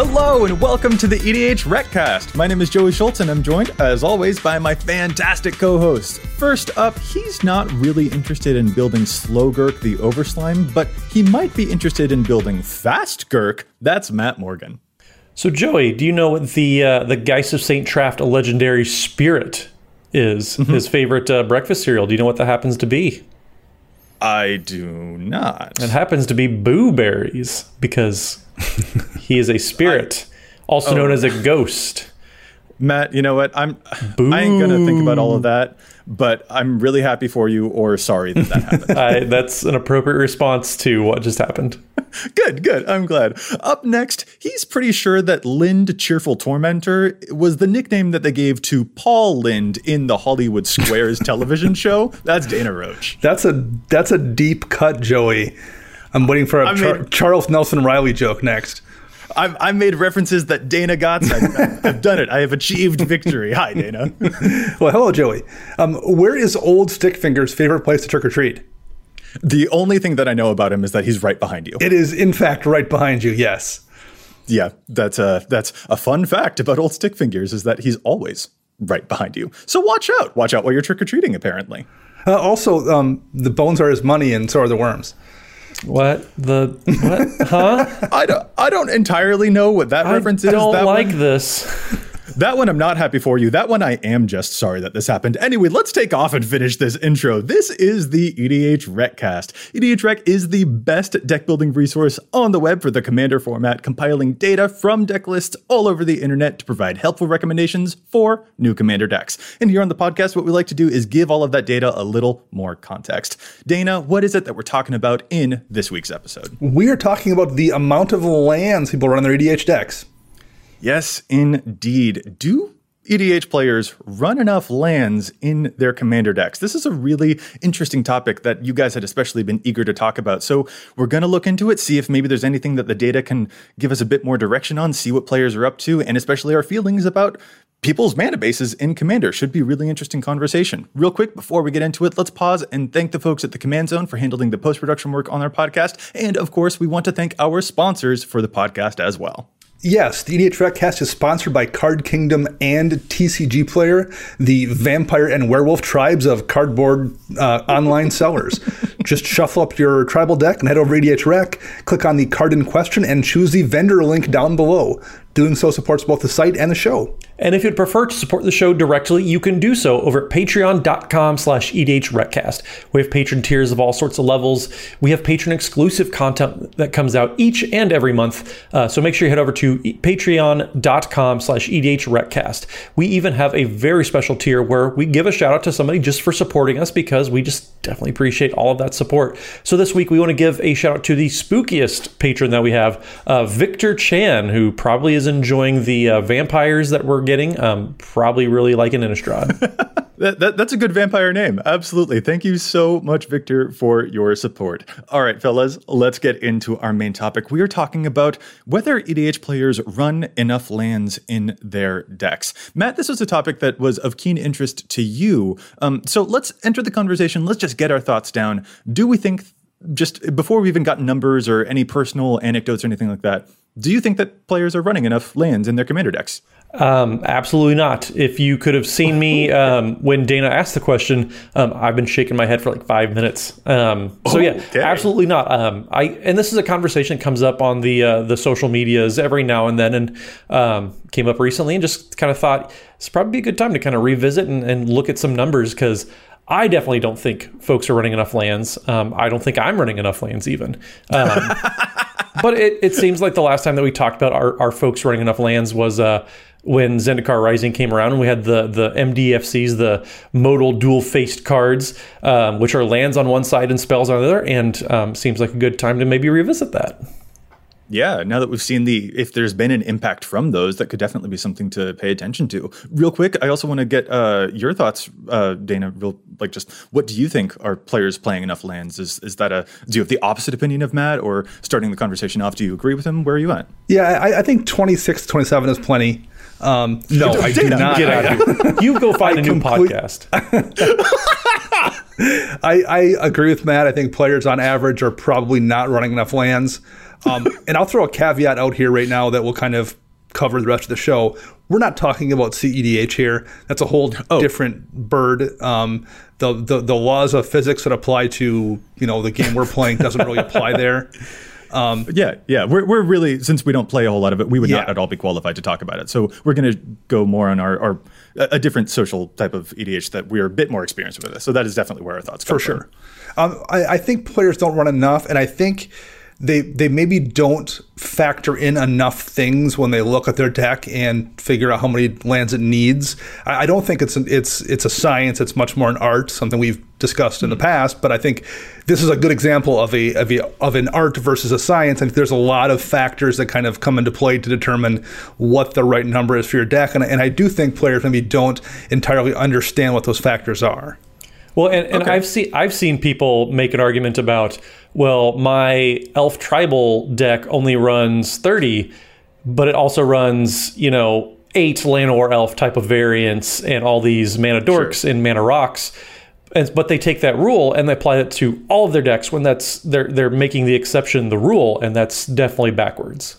Hello and welcome to the EDH Recast. My name is Joey Schultz and I'm joined, as always, by my fantastic co host. First up, he's not really interested in building Slogurk the Overslime, but he might be interested in building Fast Gurk. That's Matt Morgan. So, Joey, do you know what the uh, the Geist of Saint Traft, a legendary spirit, is? His favorite uh, breakfast cereal. Do you know what that happens to be? I do not. It happens to be Boo Berries because he is a spirit, also known oh. as a ghost. Matt, you know what? I'm I ain't gonna think about all of that, but I'm really happy for you or sorry that that happened. I, that's an appropriate response to what just happened. good, good. I'm glad. Up next, he's pretty sure that Lynde Cheerful Tormentor was the nickname that they gave to Paul Lynde in the Hollywood Squares television show. That's Dana Roach. That's a that's a deep cut, Joey. I'm waiting for a Char- Charles Nelson Reilly joke next. I've, I've made references that Dana got. I've, I've done it. I have achieved victory. Hi, Dana. Well, hello, Joey. Um, where is Old Stickfinger's favorite place to trick or treat? The only thing that I know about him is that he's right behind you. It is, in fact, right behind you. Yes. Yeah, that's a that's a fun fact about old stick fingers is that he's always right behind you. So watch out. Watch out while you're trick or treating. Apparently. Uh, also, um, the bones are his money, and so are the worms. What the what? Huh? I don't I don't entirely know what that reference is. I don't that like one, this. that one I'm not happy for you. That one I am just sorry that this happened. Anyway, let's take off and finish this intro. This is the EDH Recast. EDH Rec is the best deck building resource on the web for the commander format, compiling data from deck lists all over the internet to provide helpful recommendations for new commander decks. And here on the podcast, what we like to do is give all of that data a little more context. Dana, what is it that we're talking about in this week's episode? We are talking about the amount of lands people run on their EDH decks. Yes, indeed. Do EDH players run enough lands in their commander decks? This is a really interesting topic that you guys had especially been eager to talk about. So, we're going to look into it, see if maybe there's anything that the data can give us a bit more direction on, see what players are up to, and especially our feelings about people's mana bases in Commander. Should be really interesting conversation. Real quick, before we get into it, let's pause and thank the folks at the Command Zone for handling the post production work on our podcast. And of course, we want to thank our sponsors for the podcast as well. Yes, the EDH Recast is sponsored by Card Kingdom and TCGplayer, the vampire and werewolf tribes of cardboard uh, online sellers. Just shuffle up your tribal deck and head over to EDH Rec, click on the card in question, and choose the vendor link down below. Doing so supports both the site and the show. And if you'd prefer to support the show directly, you can do so over at patreon.com slash E edhrecast. We have patron tiers of all sorts of levels. We have patron exclusive content that comes out each and every month. Uh, so make sure you head over to patreon.com slash E edhrecast. We even have a very special tier where we give a shout out to somebody just for supporting us because we just definitely appreciate all of that support. So this week we want to give a shout out to the spookiest patron that we have, uh, Victor Chan, who probably is enjoying the uh, vampires that we're getting. Um, probably really liking Innistrad. That, that, that's a good vampire name. Absolutely. Thank you so much, Victor, for your support. All right, fellas, let's get into our main topic. We are talking about whether EDH players run enough lands in their decks. Matt, this was a topic that was of keen interest to you. Um, so let's enter the conversation. Let's just get our thoughts down. Do we think, just before we even got numbers or any personal anecdotes or anything like that, do you think that players are running enough lands in their commander decks? Um, absolutely not. If you could have seen me um, when Dana asked the question, um, I've been shaking my head for like five minutes. Um, so yeah, Okay. absolutely not. Um, I and this is a conversation that comes up on the uh, the social medias every now and then, and um, came up recently, and just kind of thought it's probably a good time to kind of revisit and, and look at some numbers because. I definitely don't think folks are running enough lands. Um, I don't think I'm running enough lands even. Um, but it, it seems like the last time that we talked about our, our folks running enough lands was uh, when Zendikar Rising came around, and we had the the MDFCs, the modal dual faced cards, um, which are lands on one side and spells on the other, and um, seems like a good time to maybe revisit that. Yeah, now that we've seen the if there's been an impact from those, that could definitely be something to pay attention to. Real quick, I also want to get uh, your thoughts, uh, Dana. Real like just what do you think are players playing enough lands? Is is that a do you have the opposite opinion of Matt, or starting the conversation off? Do you agree with him? Where are you at? Yeah, I, I think 26, 27 is plenty. Um, no, I do not. Get out of here. You go find a new complete- podcast. I, I agree with Matt. I think players on average are probably not running enough lands. Um, and I'll throw a caveat out here right now that will kind of cover the rest of the show. We're not talking about CEDH here. That's a whole different bird. Um, the, the the laws of physics that apply to you know the game we're playing doesn't really apply there. Yeah, yeah. We're, we're really since we don't play a whole lot of it, we would not at all be qualified to talk about it. So we're going to go more on our, our a different social type of EDH that we're a bit more experienced with. It. So that is definitely where our thoughts come for sure. Um, I, I think players don't run enough, and I think they they maybe don't factor in enough things when they look at their deck and figure out how many lands it needs. I, I don't think it's an, it's it's a science. It's much more an art, something we've discussed in the mm. past. But I think this is a good example of a of, a, of an art versus a science. And there's a lot of factors that kind of come into play to determine what the right number is for your deck. And, and I do think players maybe don't entirely understand what those factors are. Well, and, and I've seen I've seen people make an argument about, well, my elf tribal deck only runs thirty, but it also runs, you know, eight Llanowar elf type of variants and all these mana dorks and mana rocks. And, but they take that rule and they apply it to all of their decks when that's they're they're making the exception the rule, and that's definitely backwards.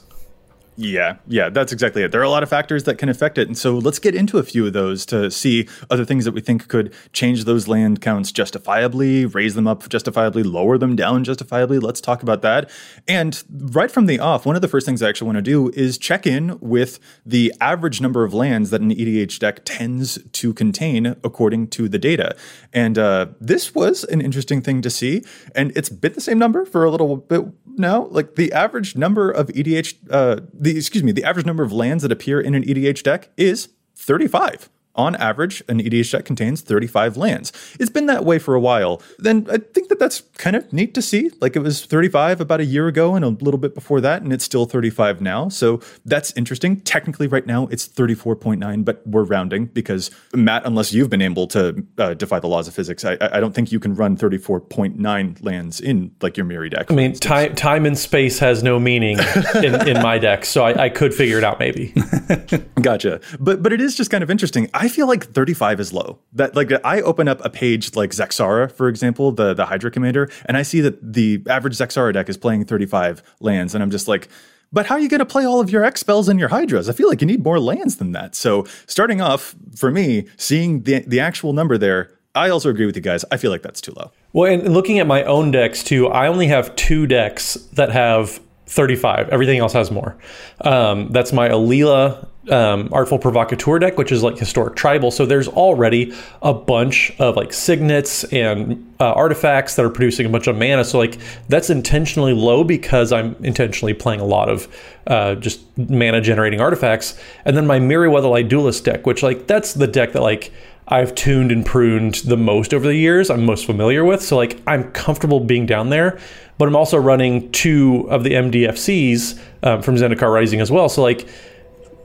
Yeah, yeah, that's exactly it. There are a lot of factors that can affect it. And so let's get into a few of those to see other things that we think could change those land counts justifiably, raise them up justifiably, lower them down justifiably. Let's talk about that. And right from the off, one of the first things I actually want to do is check in with the average number of lands that an EDH deck tends to contain according to the data. And uh, this was an interesting thing to see. And it's been the same number for a little bit now. Like the average number of EDH, uh, the excuse me, the average number of lands that appear in an EDH deck is 35. On average, an EDH deck contains 35 lands. It's been that way for a while. Then I think that that's kind of neat to see. Like it was 35 about a year ago and a little bit before that, and it's still 35 now. So that's interesting. Technically, right now it's 34.9, but we're rounding because Matt, unless you've been able to uh, defy the laws of physics, I, I don't think you can run 34.9 lands in like your Mirri deck. I mean, time time and space has no meaning in, in my deck, so I, I could figure it out maybe. Gotcha. But but it is just kind of interesting. I feel like 35 is low. That like I open up a page like Zaxara, for example, the the Hydra commander, and I see that the average Zaxara deck is playing 35 lands, and I'm just like, but how are you going to play all of your X spells and your Hydras? I feel like you need more lands than that. So starting off for me, seeing the the actual number there, I also agree with you guys. I feel like that's too low. Well, and looking at my own decks too, I only have two decks that have 35. Everything else has more. Um, that's my Alela um, Artful Provocateur deck, which is like historic tribal. So there's already a bunch of like signets and uh, artifacts that are producing a bunch of mana. So like that's intentionally low because I'm intentionally playing a lot of uh, just mana generating artifacts. And then my Meriwether Duelist deck, which like that's the deck that like I've tuned and pruned the most over the years. I'm most familiar with. So like I'm comfortable being down there, but I'm also running two of the MDFCs um, from Zendikar Rising as well. So like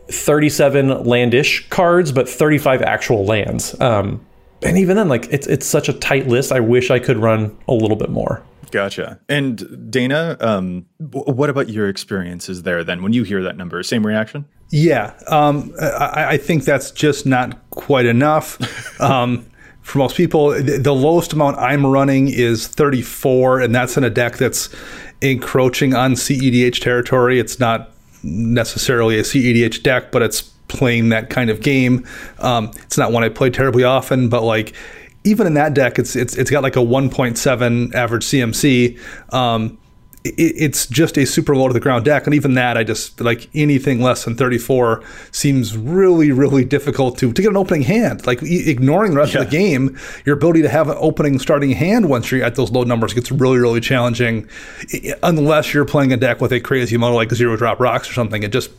37 landish cards, but 35 actual lands. Um, and even then, like it's it's such a tight list. I wish I could run a little bit more. Gotcha. And Dana, um, what about your experiences there then? When you hear that number, same reaction? Yeah, um, I, I think that's just not quite enough. Um, for most people, the, the lowest amount I'm running is 34, and that's in a deck that's encroaching on CEDH territory. It's not necessarily a CEDH deck, but it's playing that kind of game. Um, it's not one I play terribly often, but like even in that deck, it's it's it's got like a 1.7 average CMC. Um, it's just a super low to the ground deck, and even that, I just like anything less than 34 seems really, really difficult to to get an opening hand. Like ignoring the rest yeah. of the game, your ability to have an opening starting hand once you're at those low numbers gets really, really challenging, unless you're playing a deck with a crazy model like zero drop rocks or something. It just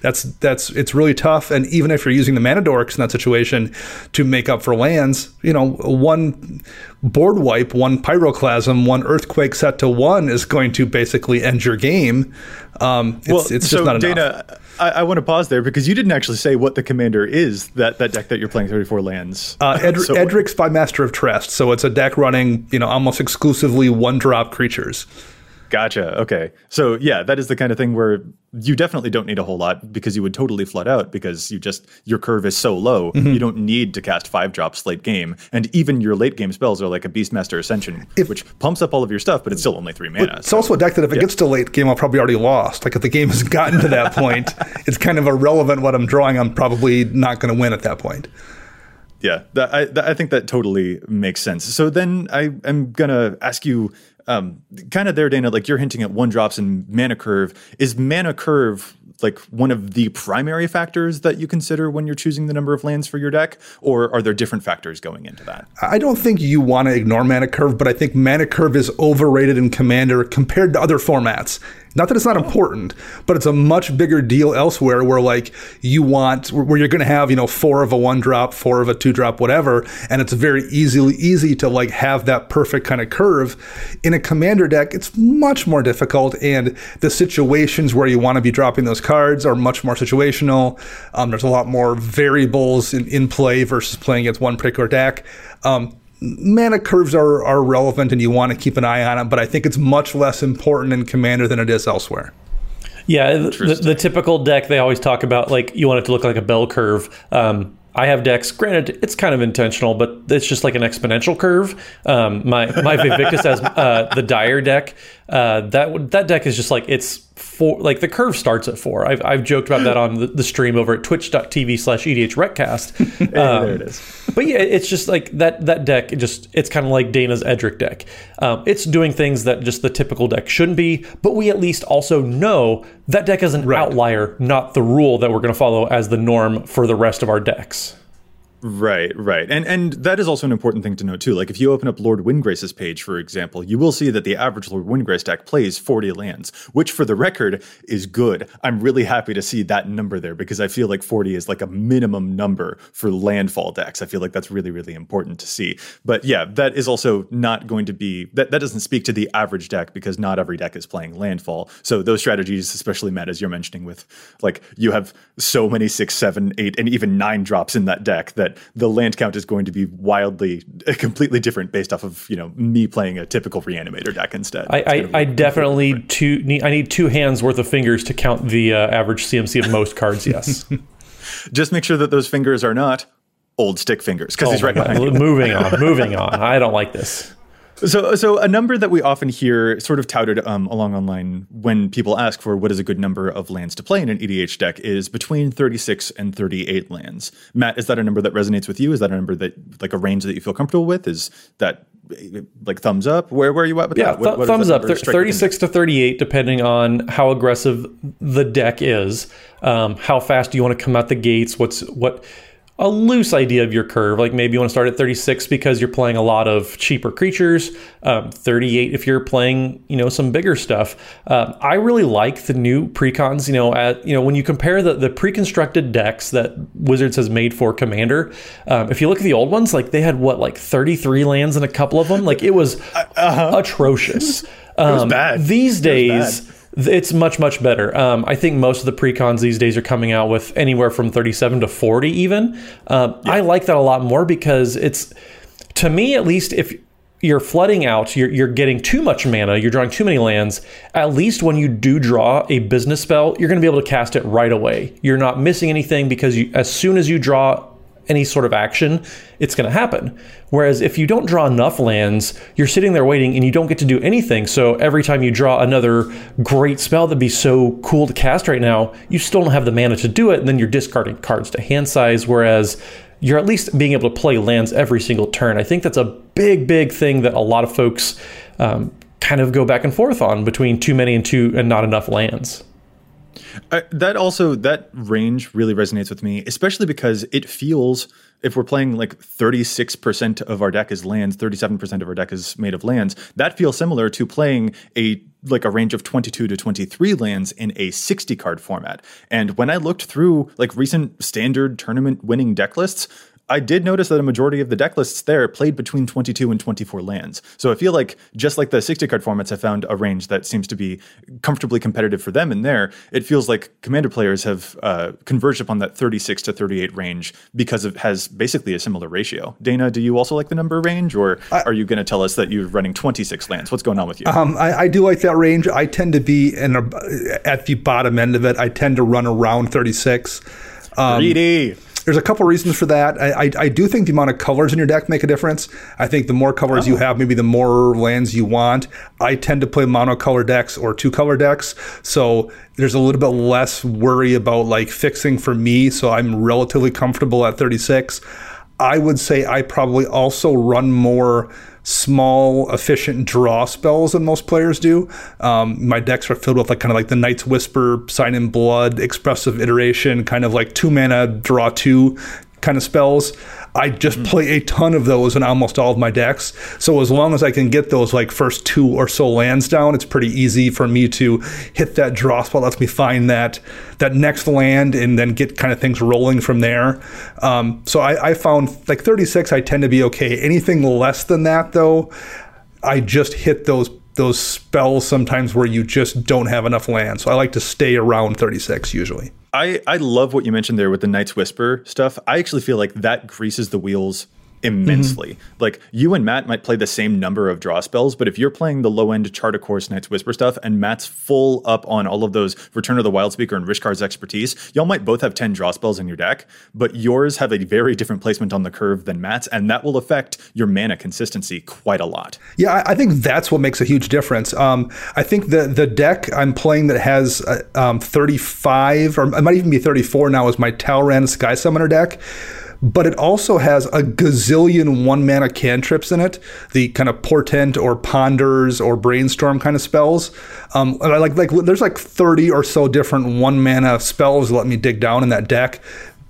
that's that's it's really tough. And even if you're using the mana dorks in that situation to make up for lands, you know, one board wipe, one pyroclasm, one earthquake set to one is going to basically end your game. Um, it's, well, it's just so not Dana, enough. I, I, want to pause there because you didn't actually say what the commander is that that deck that you're playing 34 lands. Uh, Ed- so, Edric Spymaster of Trest. So it's a deck running, you know, almost exclusively one drop creatures. Gotcha. Okay. So yeah, that is the kind of thing where you definitely don't need a whole lot because you would totally flood out because you just your curve is so low. Mm-hmm. You don't need to cast five drops late game, and even your late game spells are like a Beastmaster Ascension, if, which pumps up all of your stuff, but it's still only three mana. It's so, also a deck that if it yeah. gets to late game, I'll probably already lost. Like if the game has gotten to that point, it's kind of irrelevant what I'm drawing. I'm probably not going to win at that point. Yeah, that, I, that, I think that totally makes sense. So then I am gonna ask you um, kind of there, Dana, like you're hinting at one drops and mana curve. Is mana curve like one of the primary factors that you consider when you're choosing the number of lands for your deck, or are there different factors going into that? I don't think you want to ignore mana curve, but I think mana curve is overrated in Commander compared to other formats. Not that it's not important, but it's a much bigger deal elsewhere where like you want where you're going to have, you know, four of a one drop, four of a two drop, whatever, and it's very easily easy to like have that perfect kind of curve. In a commander deck, it's much more difficult and the situations where you want to be dropping those cards are much more situational. Um, there's a lot more variables in, in play versus playing against one particular deck. Um, mana curves are, are relevant and you want to keep an eye on them, but I think it's much less important in Commander than it is elsewhere. Yeah, the, the, typical deck they always talk about, like you want it to look like a bell curve. Um, I have decks. Granted, it's kind of intentional, but it's just like an exponential curve. Um, my my Vaevictis has uh, the Dire deck. Uh, that that deck is just like it's four. Like the curve starts at four. I've, I've joked about that on the, the stream over at twitch.tv slash edhrecast. Um, there it is. but yeah, it's just like that that deck. Just it's kind of like Dana's Edric deck. Um, it's doing things that just the typical deck shouldn't be. But we at least also know that deck is an right. outlier, not the rule that we're going to follow as the norm for the rest of our decks. Right, right. And and that is also an important thing to note too. Like if you open up Lord Windgrace's page, for example, you will see that the average Lord Windgrace deck plays 40 lands, which for the record is good. I'm really happy to see that number there because I feel like 40 is like a minimum number for landfall decks. I feel like that's really, really important to see. But yeah, that is also not going to be that that doesn't speak to the average deck because not every deck is playing landfall. So those strategies, especially Matt, as you're mentioning with like you have so many six, seven, eight, and even nine drops in that deck that the land count is going to be wildly, completely different based off of you know me playing a typical reanimator deck instead. I, I, I definitely two need, I need two hands worth of fingers to count the uh, average CMC of most cards. Yes. Just make sure that those fingers are not old stick fingers because oh he's right behind moving on, moving on. I don't like this. So, so a number that we often hear sort of touted um, along online when people ask for what is a good number of lands to play in an EDH deck is between 36 and 38 lands. Matt, is that a number that resonates with you? Is that a number that like a range that you feel comfortable with? Is that like thumbs up? Where where are you at with yeah, that? What, what thumbs up. Th- 36 to 38, depending on how aggressive the deck is. Um, how fast do you want to come out the gates? What's what a loose idea of your curve. Like maybe you want to start at 36 because you're playing a lot of cheaper creatures. Um, 38 if you're playing, you know, some bigger stuff. Uh, I really like the new precons. You know, at you know when you compare the the pre-constructed decks that Wizards has made for Commander. Um, if you look at the old ones, like they had what like 33 lands in a couple of them. Like it was uh-huh. atrocious. Um, it was bad. These days it's much much better. Um, I think most of the precons these days are coming out with anywhere from 37 to 40 even. Um, yeah. I like that a lot more because it's to me at least if you're flooding out, you're, you're getting too much mana, you're drawing too many lands. At least when you do draw a business spell, you're going to be able to cast it right away. You're not missing anything because you, as soon as you draw any sort of action, it's going to happen. Whereas if you don't draw enough lands, you're sitting there waiting and you don't get to do anything. So every time you draw another great spell that'd be so cool to cast right now, you still don't have the mana to do it. And then you're discarding cards to hand size. Whereas you're at least being able to play lands every single turn. I think that's a big, big thing that a lot of folks um, kind of go back and forth on between too many and too and not enough lands. Uh, that also that range really resonates with me, especially because it feels if we're playing like 36% of our deck is lands, 37% of our deck is made of lands, that feels similar to playing a like a range of 22 to 23 lands in a 60 card format. And when I looked through like recent standard tournament winning deck lists, I did notice that a majority of the deck lists there played between 22 and 24 lands. So I feel like just like the 60 card formats have found a range that seems to be comfortably competitive for them in there, it feels like commander players have uh, converged upon that 36 to 38 range because it has basically a similar ratio. Dana, do you also like the number range or I, are you going to tell us that you're running 26 lands? What's going on with you? Um, I, I, do like that range. I tend to be in a, at the bottom end of it. I tend to run around 36. Um, Greedy. There's a couple reasons for that. I, I, I, do think the amount of colors in your deck make a difference. I think the more colors oh. you have, maybe the more lands you want. I tend to play monocolor decks or two color decks, so there's a little bit less worry about like fixing for me. So I'm relatively comfortable at 36. I would say I probably also run more small, efficient draw spells than most players do. Um, my decks are filled with like kind of like the Night's Whisper, Sign in Blood, Expressive Iteration, kind of like two mana draw two kind of spells. I just mm-hmm. play a ton of those in almost all of my decks. So as long as I can get those like first two or so lands down, it's pretty easy for me to hit that draw spot. Lets me find that that next land and then get kind of things rolling from there. Um, so I, I found like 36, I tend to be okay. Anything less than that, though, I just hit those those spells sometimes where you just don't have enough land. So I like to stay around 36 usually. I, I love what you mentioned there with the Night's Whisper stuff. I actually feel like that greases the wheels immensely. Mm-hmm. Like you and Matt might play the same number of draw spells, but if you're playing the low end Chart a Course Night's Whisper stuff and Matt's full up on all of those Return of the Wildspeaker and Rishkar's expertise, y'all might both have 10 draw spells in your deck, but yours have a very different placement on the curve than Matt's, and that will affect your mana consistency quite a lot. Yeah, I think that's what makes a huge difference. Um, I think the the deck I'm playing that has uh, um, 35 or it might even be 34 now is my Talrand Sky Summoner deck but it also has a gazillion one mana cantrips in it, the kind of portent or ponders or brainstorm kind of spells. Um, like like there's like 30 or so different one mana spells let me dig down in that deck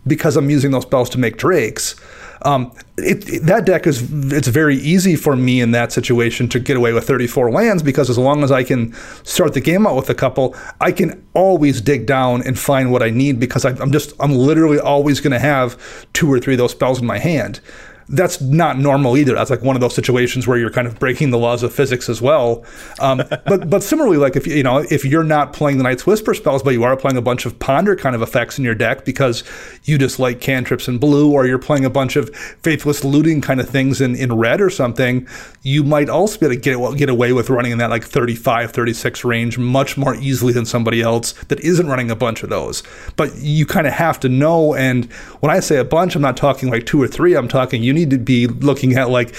because I'm using those spells to make drakes. Um, it, it, that deck is it's very easy for me in that situation to get away with 34 lands because as long as I can start the game out with a couple, I can always dig down and find what I need because I, I'm just I'm literally always going to have two or three of those spells in my hand that's not normal either. That's like one of those situations where you're kind of breaking the laws of physics as well. Um, but but similarly, like if you know if you're not playing the Night's Whisper spells, but you are playing a bunch of Ponder kind of effects in your deck because you just like cantrips in blue, or you're playing a bunch of Faithless Looting kind of things in, in red or something, you might also be able to get get away with running in that like 35, 36 range much more easily than somebody else that isn't running a bunch of those. But you kind of have to know. And when I say a bunch, I'm not talking like two or three. I'm talking you need to be looking at like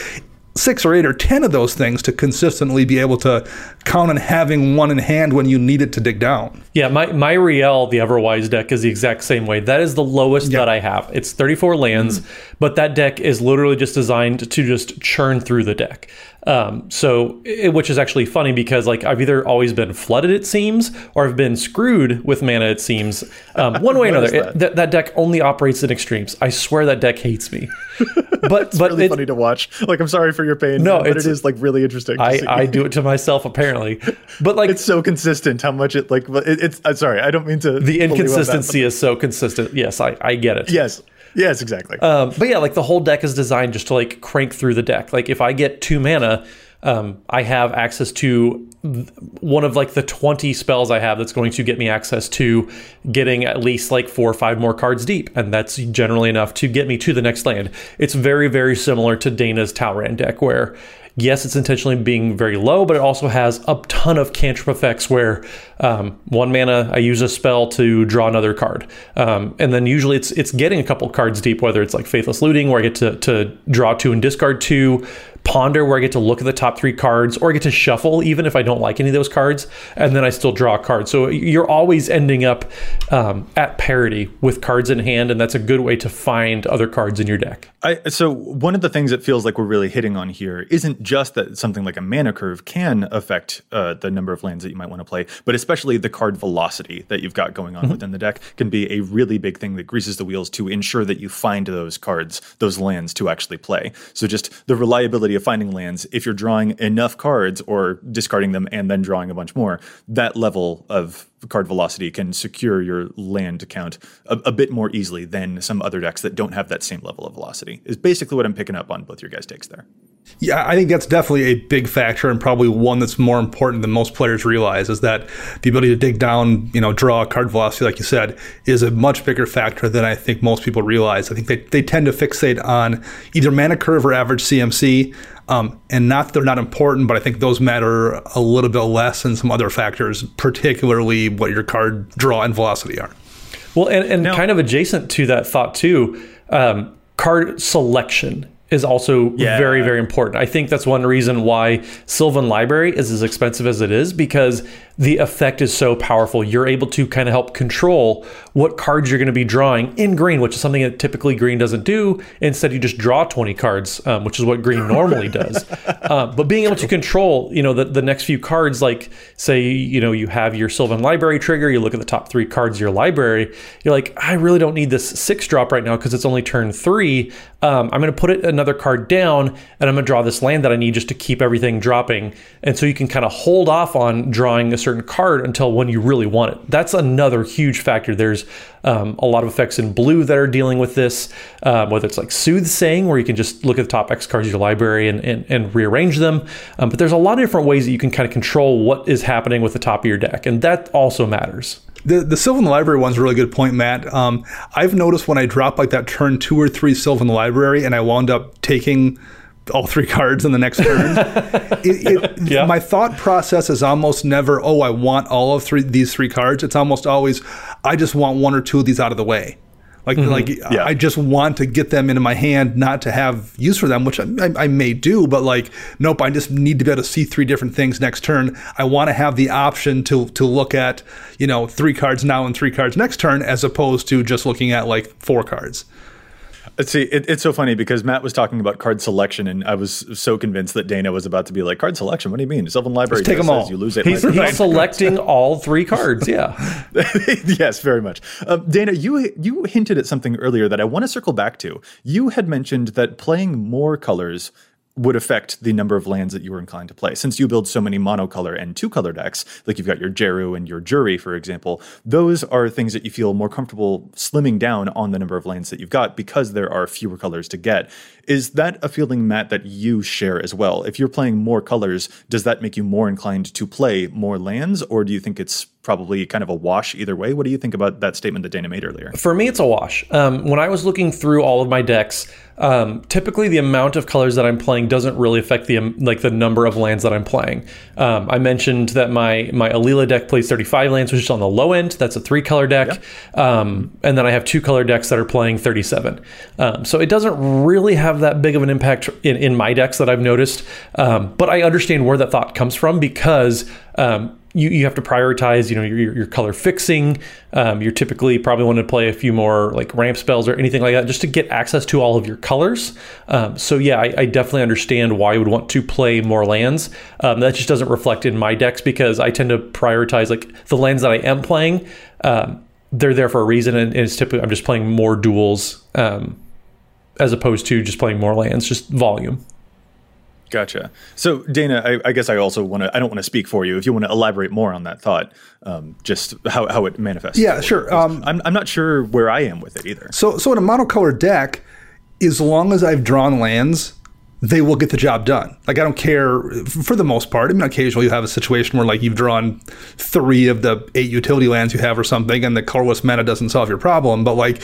six or eight or ten of those things to consistently be able to count on having one in hand when you need it to dig down. Yeah, my my Rielle, the Everwise deck, is the exact same way. That is the lowest that I have. It's 34 lands, mm-hmm. but that deck is literally just designed to just churn through the deck. Um, so, it, which is actually funny because like I've either always been flooded, it seems, or I've been screwed with mana, it seems. Um, one way or another, that? It, th- that deck only operates in extremes. I swear that deck hates me. But it's but really it, funny to watch. Like I'm sorry for your pain. No, but it is like really interesting. I, I do it to myself apparently, but like it's so consistent how much it like it, it's. I'm sorry, I don't mean to. The inconsistency is so consistent. Yes, I I get it. Yes, Yes, exactly. Um, but yeah, like the whole deck is designed just to like crank through the deck. Like if I get two mana, um, I have access to one of like the 20 spells I have that's going to get me access to getting at least like four or five more cards deep. And that's generally enough to get me to the next land. It's very, very similar to Dana's Talrand deck, where yes, it's intentionally being very low, but it also has a ton of cantrip effects where um, one mana I use a spell to draw another card, um, and then usually it's it's getting a couple cards deep, whether it's like Faithless Looting where I get to to draw two and discard two. Ponder where I get to look at the top three cards or I get to shuffle even if I don't like any of those cards and then I still draw a card. So you're always ending up um, at parity with cards in hand and that's a good way to find other cards in your deck. I, so one of the things that feels like we're really hitting on here isn't just that something like a mana curve can affect uh, the number of lands that you might want to play, but especially the card velocity that you've got going on mm-hmm. within the deck can be a really big thing that greases the wheels to ensure that you find those cards, those lands to actually play. So just the reliability of finding lands, if you're drawing enough cards or discarding them and then drawing a bunch more, that level of card velocity can secure your land count a, a, bit more easily than some other decks that don't have that same level of velocity. Is basically what I'm picking up on both your guys' takes there. Yeah, I think that's definitely a big factor and probably one that's more important than most players realize is that the ability to dig down, you know, draw card velocity, like you said, is a much bigger factor than I think most people realize. I think they, they tend to fixate on either mana curve or average CMC. Um, and not that they're not important, but I think those matter a little bit less than some other factors, particularly what your card draw and velocity are. Well, and, and now, kind of adjacent to that thought too, um, card selection is also yeah. very very important. I think that's one reason why Sylvan Library is as expensive as it is because the effect is so powerful. You're able to kind of help control what cards you're going to be drawing in green, which is something that typically green doesn't do. Instead, you just draw 20 cards, um, which is what green normally does. Uh, but being able to control, you know, the, the next few cards, like say, you know, you have your Sylvan Library trigger, you look at the top three cards of your library, you're like, I really don't need this six drop right now because it's only turn three. Um, I'm going to put it another card down and I'm going to draw this land that I need just to keep everything dropping. And so you can kind of hold off on drawing a certain card until when you really want it. That's another huge factor. There's um, a lot of effects in blue that are dealing with this, um, whether it's like soothsaying, where you can just look at the top X cards of your library and, and, and rearrange them. Um, but there's a lot of different ways that you can kind of control what is happening with the top of your deck, and that also matters. The the Sylvan Library one's a really good point, Matt. Um, I've noticed when I drop like that turn two or three Sylvan Library, and I wound up taking all three cards in the next turn. it, it, yeah. My thought process is almost never, oh, I want all of three these three cards. It's almost always, I just want one or two of these out of the way. Like, mm-hmm. like yeah. I just want to get them into my hand, not to have use for them, which I, I, I, may do, but like, nope, I just need to be able to see three different things next turn. I want to have the option to to look at, you know, three cards now and three cards next turn, as opposed to just looking at like four cards. See, it, it's so funny because Matt was talking about card selection, and I was so convinced that Dana was about to be like, "Card selection? What do you mean? Sylvan Library Just take them all. You lose it. He's, he's selecting all three cards. Yeah. yes, very much. Um, Dana, you you hinted at something earlier that I want to circle back to. You had mentioned that playing more colors would affect the number of lands that you were inclined to play. Since you build so many monocolor and two color decks, like you've got your Jeru and your Jury, for example, those are things that you feel more comfortable slimming down on the number of lands that you've got because there are fewer colors to get. Is that a feeling, Matt, that you share as well? If you're playing more colors, does that make you more inclined to play more lands, or do you think it's probably kind of a wash either way? What do you think about that statement that Dana made earlier? For me, it's a wash. Um, when I was looking through all of my decks, um, typically the amount of colors that I'm playing doesn't really affect the um, like the number of lands that I'm playing. Um, I mentioned that my my Alela deck plays 35 lands, which is on the low end. That's a three color deck, um, and then I have two color decks that are playing 37. Um, so it doesn't really have that big of an impact in, in my decks that I've noticed. but I understand where that thought comes from because um, you, you have to prioritize, you know, your, your color fixing. Um, you're typically probably want to play a few more like ramp spells or anything like that just to get access to all of your colors. Um, so yeah, I, I, definitely understand why you would want to play more lands. Um, that just doesn't reflect in my decks because I tend to prioritize like the lands that I am playing. Um, they're there for a reason, and, and, it's typically I'm just playing more duels um, as opposed to just playing more lands, just volume. Gotcha. So, Dana, I, I guess I also want to, I don't want to speak for you. If you want to elaborate more on that thought, um, just how, how it manifests. Yeah, sure. Um, I'm, I'm not sure where I am with it either. So, so in a monocolor deck, as long as I've drawn lands, they will get the job done. Like I don't care for the most part. I mean, occasionally you have a situation where like you've drawn three of the eight utility lands you have or something, and the colorless mana doesn't solve your problem. But like,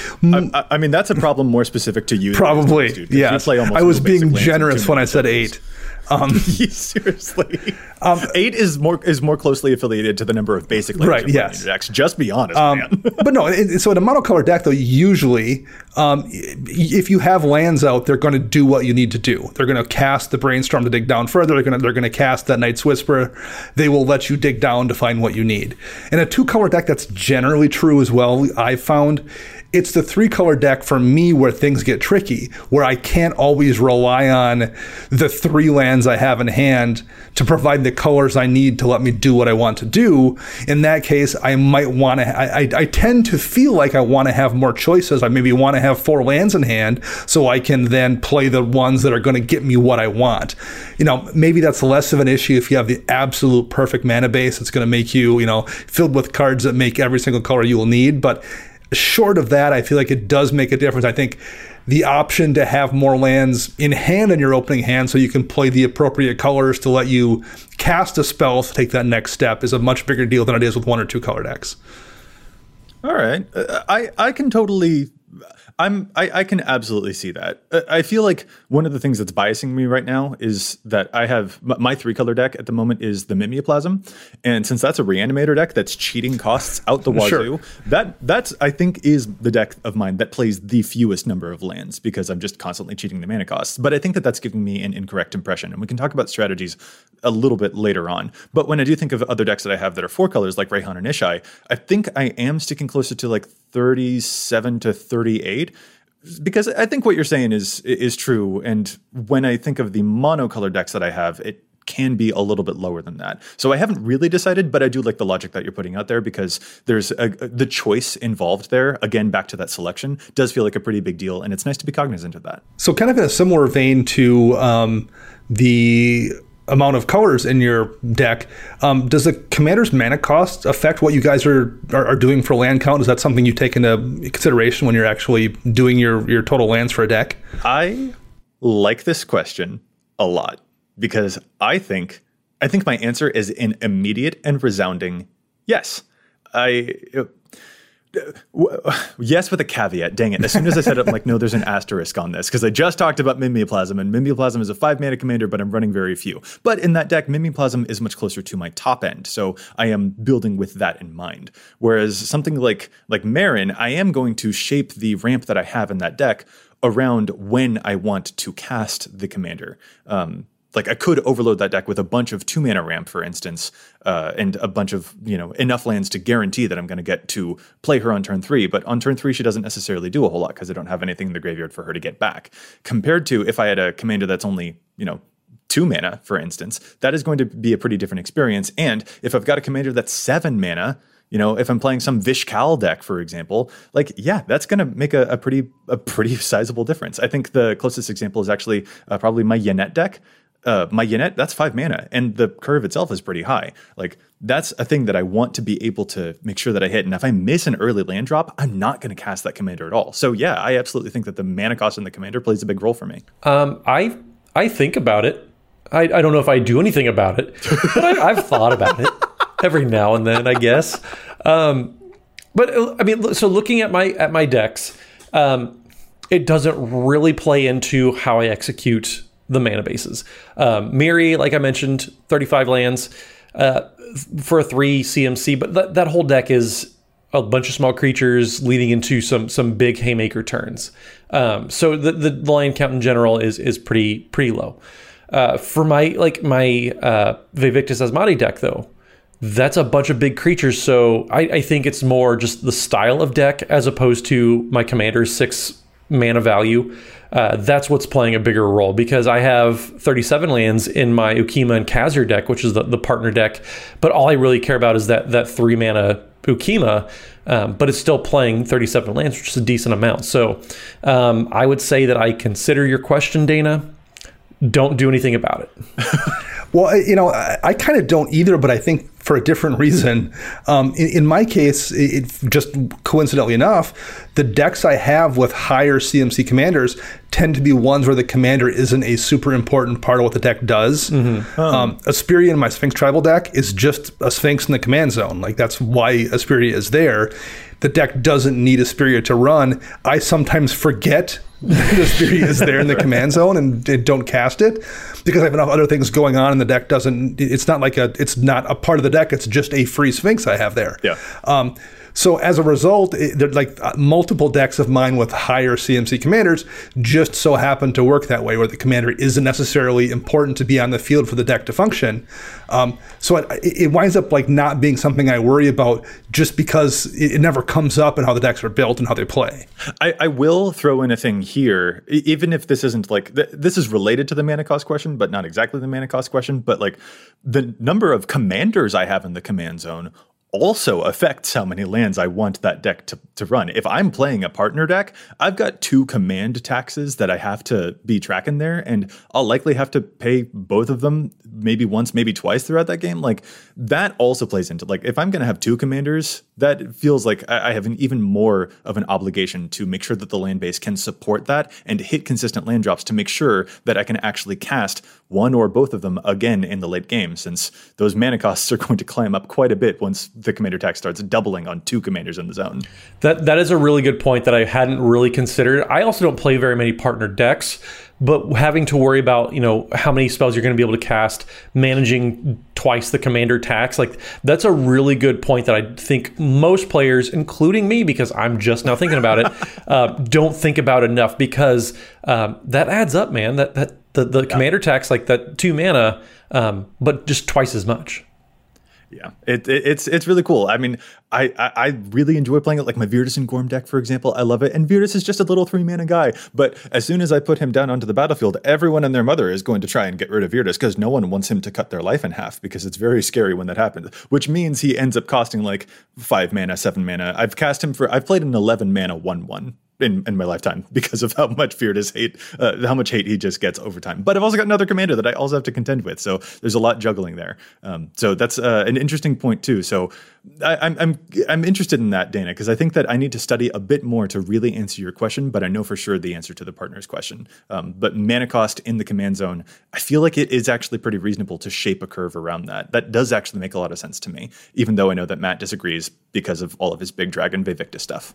I, I mean, that's a problem more specific to you. Probably, yeah. I was being generous when I said eight. Um, Seriously, um, eight is more is more closely affiliated to the number of basic lands Right, yes. decks. Just be honest, man. but no, it, so in a monocolor deck, though, usually, um, if you have lands out, they're going to do what you need to do. They're going to cast the brainstorm to dig down further. They're going to they're going to cast that Night's Whisper. They will let you dig down to find what you need. In a two color deck, that's generally true as well. I've found. It's the three color deck for me where things get tricky, where I can't always rely on the three lands I have in hand to provide the colors I need to let me do what I want to do. In that case, I might want to, I, I, I tend to feel like I want to have more choices. I maybe want to have four lands in hand so I can then play the ones that are going to get me what I want. You know, maybe that's less of an issue if you have the absolute perfect mana base. that's going to make you, you know, filled with cards that make every single color you will need. But short of that, I feel like it does make a difference. I think the option to have more lands in hand in your opening hand so you can play the appropriate colors to let you cast a spell to take that next step is a much bigger deal than it is with one or two color decks. All right, uh, I I can totally. I'm I, I can absolutely see that. I feel like one of the things that's biasing me right now is that I have my three color deck at the moment is the Mimeoplasm, and since that's a reanimator deck that's cheating costs out the wazoo, Sure. that that's I think is the deck of mine that plays the fewest number of lands because I'm just constantly cheating the mana costs. But I think that that's giving me an incorrect impression, and we can talk about strategies a little bit later on. But when I do think of other decks that I have that are four colors like Reyhan and Ishai, I think I am sticking closer to like 37 to 38 because I think what you're saying is is true. And when I think of the monocolor decks that I have, it can be a little bit lower than that. So I haven't really decided, but I do like the logic that you're putting out there because there's a, the choice involved there. Again, back to that selection does feel like a pretty big deal, and it's nice to be cognizant of that. So, kind of in a similar vein to um, the amount of colors in your deck, um, does the commander's mana cost affect what you guys are, are are doing for land count? Is that something you take into consideration when you're actually doing your your total lands for a deck? I like this question a lot because I think I think my answer is an immediate and resounding yes. I yes with a caveat. Dang it! As soon as I said it, I'm like, no, there's an asterisk on this because I just talked about Mimeoplasm, and Mimeoplasm is a five mana commander, but I'm running very few. But in that deck, Mimeoplasm is much closer to my top end, so I am building with that in mind. Whereas something like like Marin, I am going to shape the ramp that I have in that deck around when I want to cast the commander. Um, like I could overload that deck with a bunch of two mana ramp, for instance, uh, and a bunch of you know enough lands to guarantee that I'm going to get to play her on turn three. But on turn three, she doesn't necessarily do a whole lot because I don't have anything in the graveyard for her to get back. Compared to if I had a commander that's only you know two mana, for instance, that is going to be a pretty different experience. And if I've got a commander that's seven mana, you know, if I'm playing some Vish Kal deck, for example, like yeah, that's going to make a, a pretty a pretty sizable difference. I think the closest example is actually uh, probably my Yennett deck. Uh, my Yennett, that's five mana, and the curve itself is pretty high. Like that's a thing that I want to be able to make sure that I hit. And if I miss an early land drop, I'm not going to cast that commander at all. So yeah, I absolutely think that the mana cost in the commander plays a big role for me. Um, I I think about it. I, I don't know if I do anything about it, but I, I've thought about it every now and then, I guess. Um, but I mean, so looking at my at my decks, um, it doesn't really play into how I execute the mana bases. Um, Mirri, like I mentioned, 35 lands uh, for a three CMC, but that, that whole deck is a bunch of small creatures leading into some some big haymaker turns. Um, so the, the land count in general is is pretty pretty low. Uh, for my like my uh, Vaevictis Asmadi deck though, that's a bunch of big creatures. So I, I think it's more just the style of deck as opposed to my commander's six mana value. Uh, that's what's playing a bigger role because I have 37 lands in my Ukkima and Cazur deck, which is the, the partner deck. But all I really care about is that that three mana Ukkima, um, but it's still playing 37 lands, which is a decent amount. So um, I would say that I consider your question, Dana. Don't do anything about it. Well, you know, I, I kind of don't either, but I think for a different reason. Um, in, in my case, it, it just coincidentally enough, the decks I have with higher CMC commanders tend to be ones where the commander isn't a super important part of what the deck does. Um, Asperia in my Sphinx tribal deck is just a Sphinx in the command zone. Like that's why Asperia is there. The deck doesn't need Asperia to run. I sometimes forget this theory is there in the command zone and don't cast it because I have enough other things going on and the deck doesn't. It's not like a. It's not a part of the deck. It's just a free Sphinx I have there. Yeah. Um, so as a result, it, like uh, multiple decks of mine with higher CMC commanders just so happen to work that way, where the commander isn't necessarily important to be on the field for the deck to function. Um, so it, it, winds up like not being something I worry about just because it, it, never comes up in how the decks are built and how they play. I, I will throw in a thing here, even if this isn't like th- this is related to the mana cost question, but not exactly the mana cost question. But like the number of commanders I have in the command zone also affects how many lands I want that deck to, to run. If I'm playing a partner deck, I've got two command taxes that I have to be tracking there, and I'll likely have to pay both of them maybe once, maybe twice throughout that game. Like that also plays into like if I'm gonna have two commanders, that feels like I, I have an even more of an obligation to make sure that the land base can support that and hit consistent land drops to make sure that I can actually cast one or both of them again in the late game, since those mana costs are going to climb up quite a bit once the commander tax starts doubling on two commanders in the zone. That that is a really good point that I hadn't really considered. I also don't play very many partner decks, but having to worry about you know how many spells you're going to be able to cast, managing twice the commander tax, like that's a really good point that I think most players, including me, because I'm just now thinking about it, uh, don't think about enough because um, that adds up, man. That that the, the yeah. commander tax like that two mana, um, but just twice as much. Yeah, it, it, it's it's really cool. I mean, I, I, I really enjoy playing it. Like my Virtus and Gorm deck, for example, I love it. And Virtus is just a little three mana guy. But as soon as I put him down onto the battlefield, everyone and their mother is going to try and get rid of Virtus because no one wants him to cut their life in half because it's very scary when that happens. Which means he ends up costing like five mana, seven mana. I've cast him for I've played an eleven mana one one in, in my lifetime because of how much Fearless hate, uh, how much hate he just gets over time. But I've also got another commander that I also have to contend with. So there's a lot juggling there. Um, so that's uh, an interesting point too. So I, am I'm, I'm I'm interested in that, Dana, because I think that I need to study a bit more to really answer your question. But I know for sure the answer to the partner's question. Um, but mana cost in the command zone, I feel like it is actually pretty reasonable to shape a curve around that. That does actually make a lot of sense to me, even though I know that Matt disagrees because of all of his big dragon Vaevictis stuff.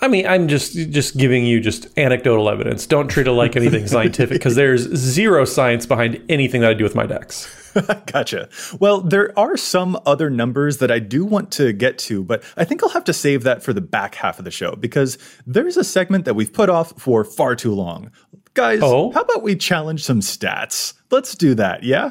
I mean, I'm just just giving you just anecdotal evidence. Don't treat it like anything scientific because there's zero science behind anything that I do with my decks. gotcha. Well, there are some other numbers that I do want to get to, but I think I'll have to save that for the back half of the show because there's a segment that we've put off for far too long. Guys, oh? how about we challenge some stats? Let's do that, yeah?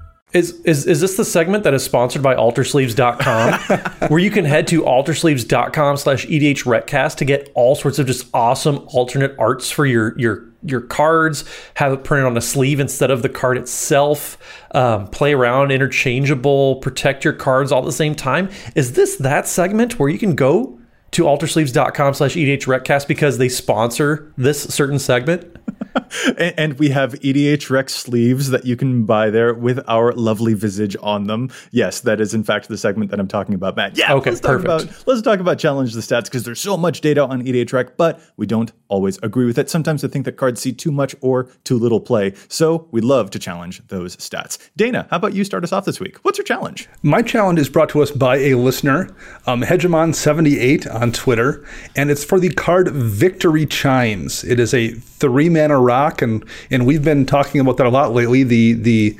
Is, is is this the segment that is sponsored by altersleeves.com where you can head to altersleeves.com slash edhrecast to get all sorts of just awesome alternate arts for your your your cards have it printed on a sleeve instead of the card itself um, play around interchangeable protect your cards all at the same time. Is this that segment where you can go to altersleeves.com slash edhrecast because they sponsor this certain segment and, and, we have EDH Rex sleeves that you can buy there with our lovely visage on them. Yes, that is in fact the segment that I'm talking about, Matt. Yeah, okay, let's perfect. Talk about, let's talk about challenge the stats because there's so much data on EDH Rec, but we don't always agree with it. Sometimes I think that cards see too much or too little play, so we love to challenge those stats. Dana, how about you start us off this week? What's your challenge? My challenge is brought to us by a listener, um, Hegemon78 on Twitter, and it's for the card Victory Chimes. It is a three mana rock, and and we've been talking about that a lot lately. The the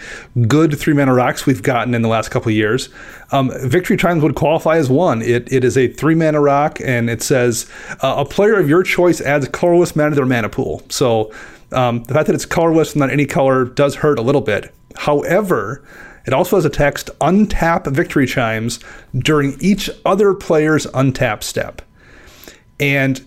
good three mana rocks we've gotten in the last couple years. Um, Victory Chimes would qualify as one. It it is a three mana rock, and it says uh, a player of your choice adds colorless mana to their mana pool. So um, the fact that it's colorless and not any color does hurt a little bit. However. It also has a text untap victory chimes during each other player's untap step. And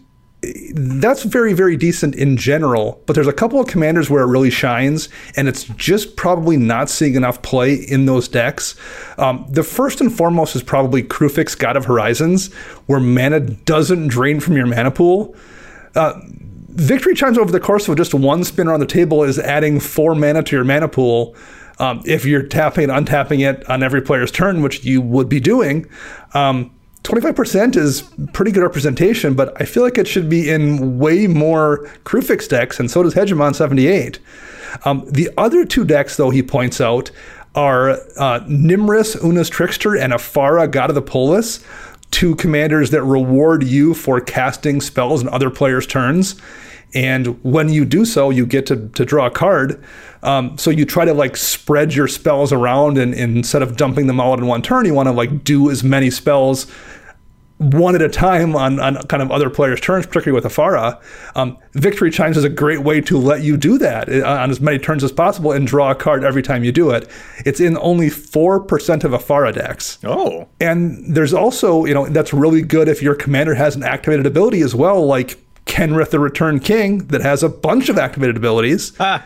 that's very very decent in general but there's a couple of commanders where it really shines and it's just probably not seeing enough play in those decks um, the first and foremost is probably Kruphix god of horizons where mana doesn't drain from your mana pool uh, Victory Chimes over the course of just one spin around the table is adding four mana to your mana pool. Um, if you're tapping and untapping it on every player's turn, which you would be doing, um, 25% is pretty good representation, but I feel like it should be in way more Kruphix decks, and so does Hegemon 78. Um, the other two decks, though, he points out, are uh, Nymris, Oona's Trickster, and Afara, God of the Polis, two commanders that reward you for casting spells in other players' turns. And when you do so, you get to, to draw a card. Um, so you try to like spread your spells around, and, and instead of dumping them all in one turn, you want to like do as many spells one at a time on, on kind of other players' turns, particularly with Afara. Um, Victory Chimes is a great way to let you do that uh, on as many turns as possible and draw a card every time you do it. It's in only 4% of Afara decks. Oh. And there's also, you know, that's really good if your commander has an activated ability as well, like Kenrith the Return King that has a bunch of activated abilities. Ah.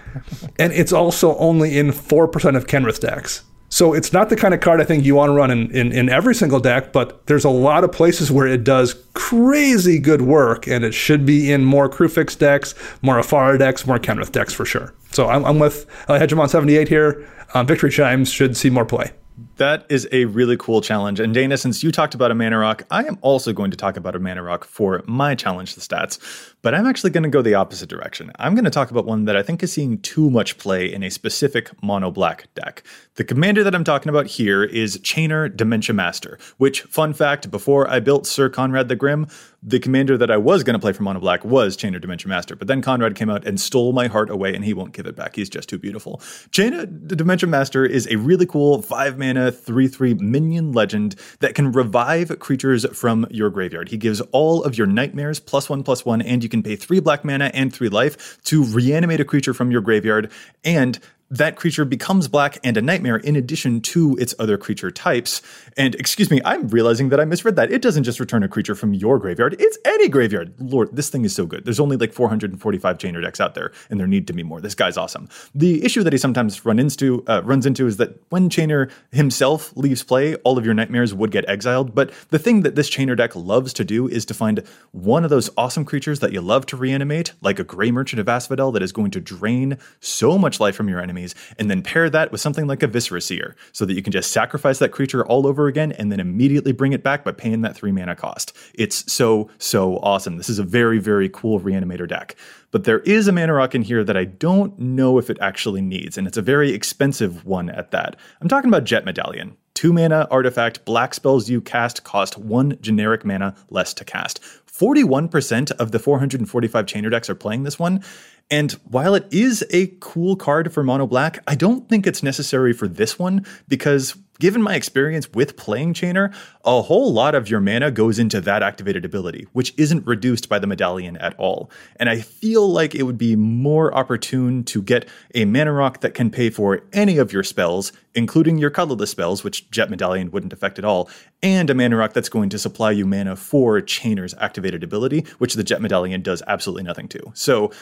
and it's also only in 4% of Kenrith decks. So it's not the kind of card I think you want to run in, in, in, every single deck, but there's a lot of places where it does crazy good work, and it should be in more Kruphix decks, more Afara decks, more Kenrith decks for sure. So I'm, I'm with uh, Hegemon 78 here. Um, Victory Chimes should see more play. That is a really cool challenge. And Dana, since you talked about a mana rock, I am also going to talk about a mana rock for my challenge the stats. But I'm actually going to go the opposite direction. I'm going to talk about one that I think is seeing too much play in a specific mono black deck. The commander that I'm talking about here is Chainer Dementia Master, which, fun fact, before I built Syr Konrad the Grim, the commander that I was going to play for Mono Black was Chainer Dementia Master, but then Konrad came out and stole my heart away, and he won't give it back. He's just too beautiful. Chainer Dementia Master is a really cool five mana, three three minion legend that can revive creatures from your graveyard. He gives all of your nightmares plus one plus one, and you can pay three black mana and three life to reanimate a creature from your graveyard. And that creature becomes black and a nightmare in addition to its other creature types. And excuse me, I'm realizing that I misread that. It doesn't just return a creature from your graveyard, it's any graveyard. Lord, this thing is so good. There's only like 445 Chainer decks out there, and there need to be more. This guy's awesome. The issue that he sometimes run into, uh, runs into is that when Chainer himself leaves play, all of your nightmares would get exiled. But the thing that this Chainer deck loves to do is to find one of those awesome creatures that you love to reanimate, like a Gray Merchant of Asphodel that is going to drain so much life from your enemies enemies, and then pair that with something like a Viscera Seer, so that you can just sacrifice that creature all over again and then immediately bring it back by paying that three mana cost. It's so, so awesome. This is a very, very cool reanimator deck. But there is a mana rock in here that I don't know if it actually needs, and it's a very expensive one at that. I'm talking about Jet Medallion. Two mana artifact, black spells you cast cost one generic mana less to cast. 41% of the 445 Chainer decks are playing this one, and while it is a cool card for mono black, I don't think it's necessary for this one because given my experience with playing Chainer, a whole lot of your mana goes into that activated ability, which isn't reduced by the medallion at all. And I feel like it would be more opportune to get a mana rock that can pay for any of your spells, including your colorless spells, which Jet Medallion wouldn't affect at all, and a mana rock that's going to supply you mana for Chainer's activated ability, which the Jet Medallion does absolutely nothing to. So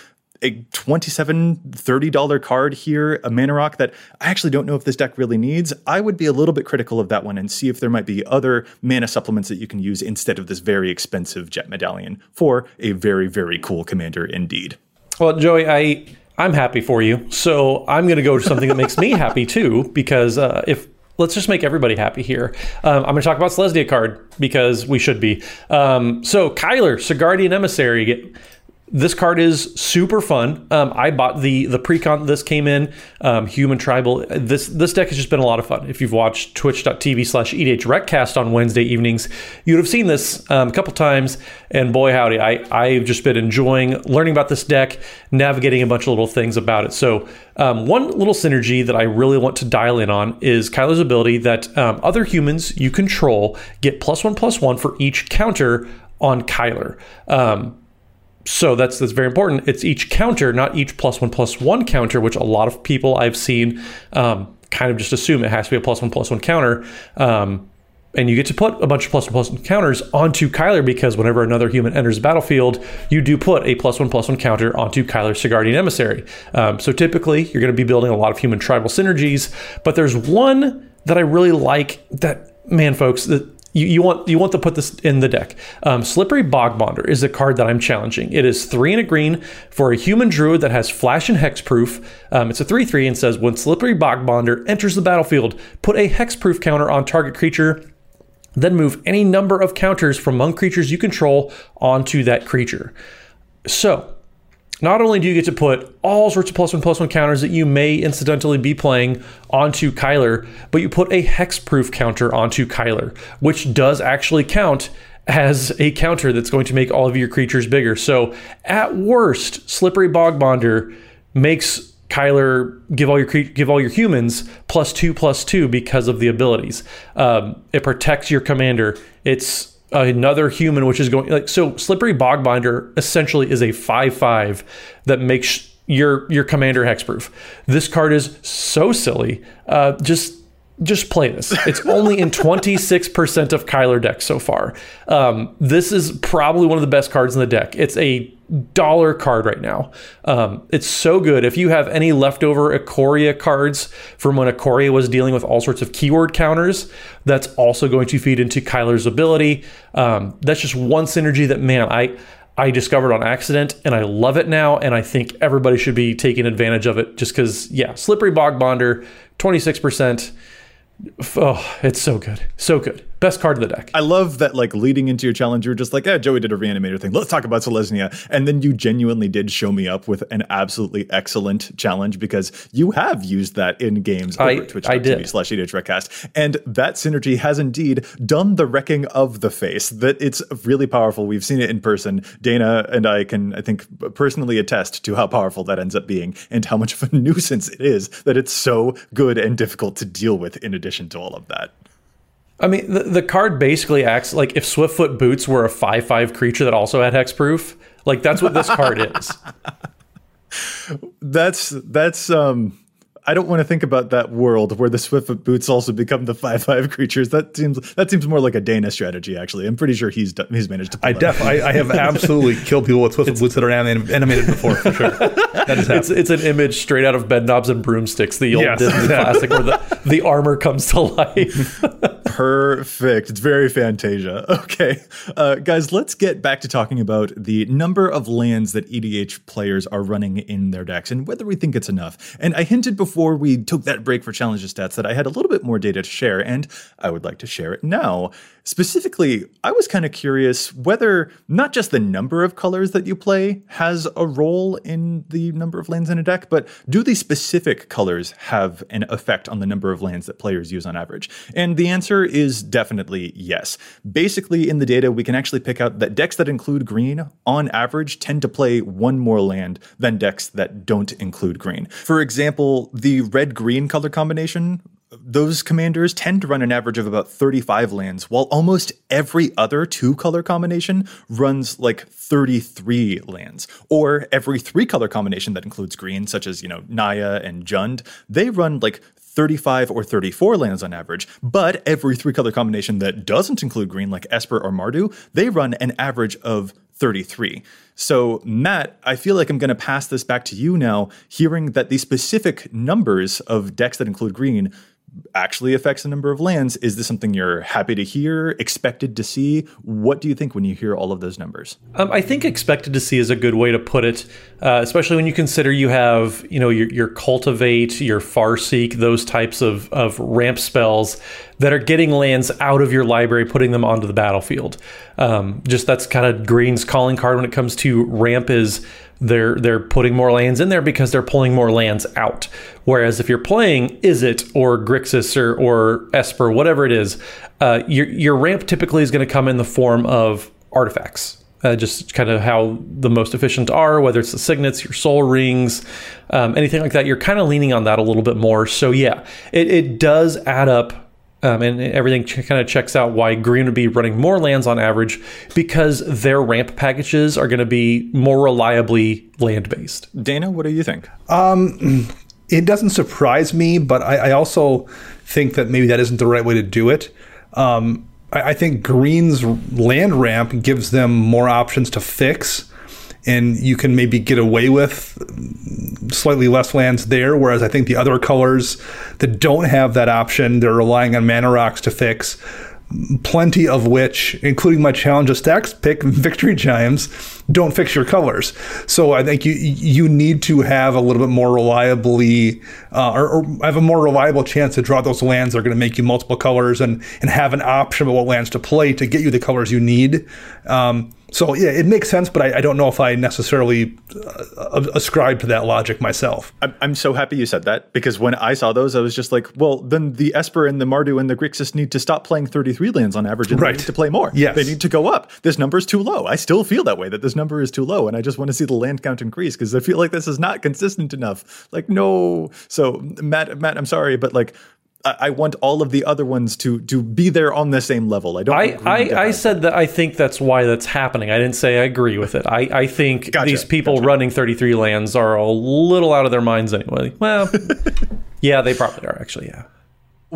a 27 $30 card here, a mana rock that I actually don't know if this deck really needs. I would be a little bit critical of that one and see if there might be other mana supplements that you can use instead of this very expensive Jet Medallion for a very, very cool commander indeed. Well, Joey, I I'm happy for you. So I'm going to go to something that makes me happy too, because uh, if let's just make everybody happy here. Um, I'm going to talk about Selesnya card because we should be. Um, so Kyler, Sigardian Emissary. This card is super fun. Um, I bought the the precon this came in, um, Human Tribal. This this deck has just been a lot of fun. If you've watched twitch.tv slash EDHRECast on Wednesday evenings, you'd have seen this um, a couple times. And boy, howdy, I, I've just been enjoying learning about this deck, navigating a bunch of little things about it. So, um, one little synergy that I really want to dial in on is Kyler's ability that um, other humans you control get plus one, plus one for each counter on Kyler. Um, so that's that's very important. It's each counter, not each plus one plus one counter, which a lot of people I've seen um, kind of just assume it has to be a plus one plus one counter. Um, and you get to put a bunch of plus one plus one counters onto Kyler because whenever another human enters the battlefield, you do put a plus one plus one counter onto Kyler's Sigardian Emissary. Um, so typically, you're going to be building a lot of human tribal synergies, but there's one that I really like that, man, folks, that you, you want you want to put this in the deck. Um, Slippery Bogbonder is a card that I'm challenging. It is three and a green for a human druid that has flash and hexproof. Um, it's a three three and says when Slippery Bogbonder enters the battlefield, put a hexproof counter on target creature. Then move any number of counters from among creatures you control onto that creature. So not only do you get to put all sorts of plus one plus one counters that you may incidentally be playing onto Kyler, but you put a hexproof counter onto Kyler, which does actually count as a counter that's going to make all of your creatures bigger. So at worst, Slippery Bogbonder makes Kyler give all your give all your humans plus two plus two because of the abilities. Um, it protects your commander. It's another human, which is going like so. Slippery Bogbonder essentially is a five-five that makes your your commander hexproof. This card is so silly. Uh, just just play this. It's only in 26% of Kyler decks so far. Um, this is probably one of the best cards in the deck. It's a dollar card right now. Um, it's so good. If you have any leftover Ikoria cards from when Ikoria was dealing with all sorts of keyword counters, that's also going to feed into Kyler's ability. Um, that's just one synergy that, man, I. I discovered on accident and I love it now. And I think everybody should be taking advantage of it just because, yeah, Slippery Bogbonder, 26%. Oh, it's so good. So good. Best card of the deck. I love that, like, leading into your challenge, you were just like, yeah, Joey did a reanimator thing. Let's talk about Selesnya. And then you genuinely did show me up with an absolutely excellent challenge because you have used that in games over I, twitch.tv slash edhrecast. And that synergy has indeed done the wrecking of the face, that it's really powerful. We've seen it in person. Dana and I can, I think, personally attest to how powerful that ends up being and how much of a nuisance it is that it's so good and difficult to deal with in addition to all of that. I mean, the, the card basically acts like if Swiftfoot Boots were a 5 5 creature that also had hexproof. Like, that's what this card is. That's, that's, um, I don't want to think about that world where the Swiftfoot boots also become the five five creatures. That seems that seems more like a Dana strategy. Actually, I'm pretty sure he's he's managed to. I def I, I, have absolutely killed people with Swiftfoot boots that are anim- animated before for sure. That is it's it's an image straight out of Bedknobs and Broomsticks, the old Yes. Disney classic where the, the armor comes to life. Perfect. It's very Fantasia. Okay. Uh, guys, let's get back to talking about the number of lands that EDH players are running in their decks and whether we think it's enough. And I hinted before we took that break for challenges stats that I had a little bit more data to share, and I would like to share it now. Specifically, I was kind of curious whether not just the number of colors that you play has a role in the number of lands in a deck, but do the specific colors have an effect on the number of lands that players use on average? And the answer is definitely yes. Basically, in the data, we can actually pick out that decks that include green, on average, tend to play one more land than decks that don't include green. For example, the red green color combination those commanders tend to run an average of about 35 lands, while almost every other two color combination runs like 33 lands. Or every three color combination that includes green, such as, you know, Naya and Jund, they run like 35 or 34 lands on average. But every three color combination that doesn't include green, like Esper or Mardu, they run an average of 33. So, Matt, I feel like I'm going to pass this back to you now, hearing that the specific numbers of decks that include green actually affects the number of lands. Is this something you're happy to hear, expected to see? What do you think when you hear all of those numbers? Um, I think expected to see is a good way to put it, uh, especially when you consider you have, you know, your, your cultivate, your farseek, those types of, of ramp spells that are getting lands out of your library, putting them onto the battlefield. Um, just that's kind of Green's calling card when it comes to ramp is they're they're putting more lands in there because they're pulling more lands out. Whereas if you're playing Izzet or Grixis or, or Esper, whatever it is, uh, your your ramp typically is going to come in the form of artifacts. Uh, just kind of how the most efficient are, whether it's the signets, your Sol Rings, um, anything like that. You're kind of leaning on that a little bit more. So yeah, it, it does add up um, and everything ch- kind of checks out why Green would be running more lands on average because their ramp packages are going to be more reliably land based. Dana, what do you think? it doesn't surprise me, but I, I also think that maybe that isn't the right way to do it. Um, I, I think Green's land ramp gives them more options to fix, and you can maybe get away with slightly less lands there. Whereas I think the other colors that don't have that option, they're relying on mana rocks to fix. plenty of which, including my challenge of stacks pick, Victory Chimes, don't fix your colors. So I think you you need to have a little bit more reliably, uh, or, or, have a more reliable chance to draw those lands that are going to make you multiple colors, and and have an option of what lands to play to get you the colors you need. Um, so yeah, it makes sense, but I, I don't know if I necessarily uh, ascribe to that logic myself. I'm, I'm so happy you said that because when I saw those, I was just like, well, then the Esper and the Mardu and the Grixis need to stop playing 33 lands on average and right. they need to play more. Yes. They need to go up. This number is too low. I still feel that way, that this number is too low. And I just want to see the land count increase because I feel like this is not consistent enough. Like, no. So Matt, Matt, I'm sorry, but like I want all of the other ones to to be there on the same level. I don't. I I, I said that I think that's why that's happening. I didn't say I agree with it. I I think gotcha, these people gotcha. running 33 lands are a little out of their minds anyway. Well, yeah, they probably are actually. Yeah.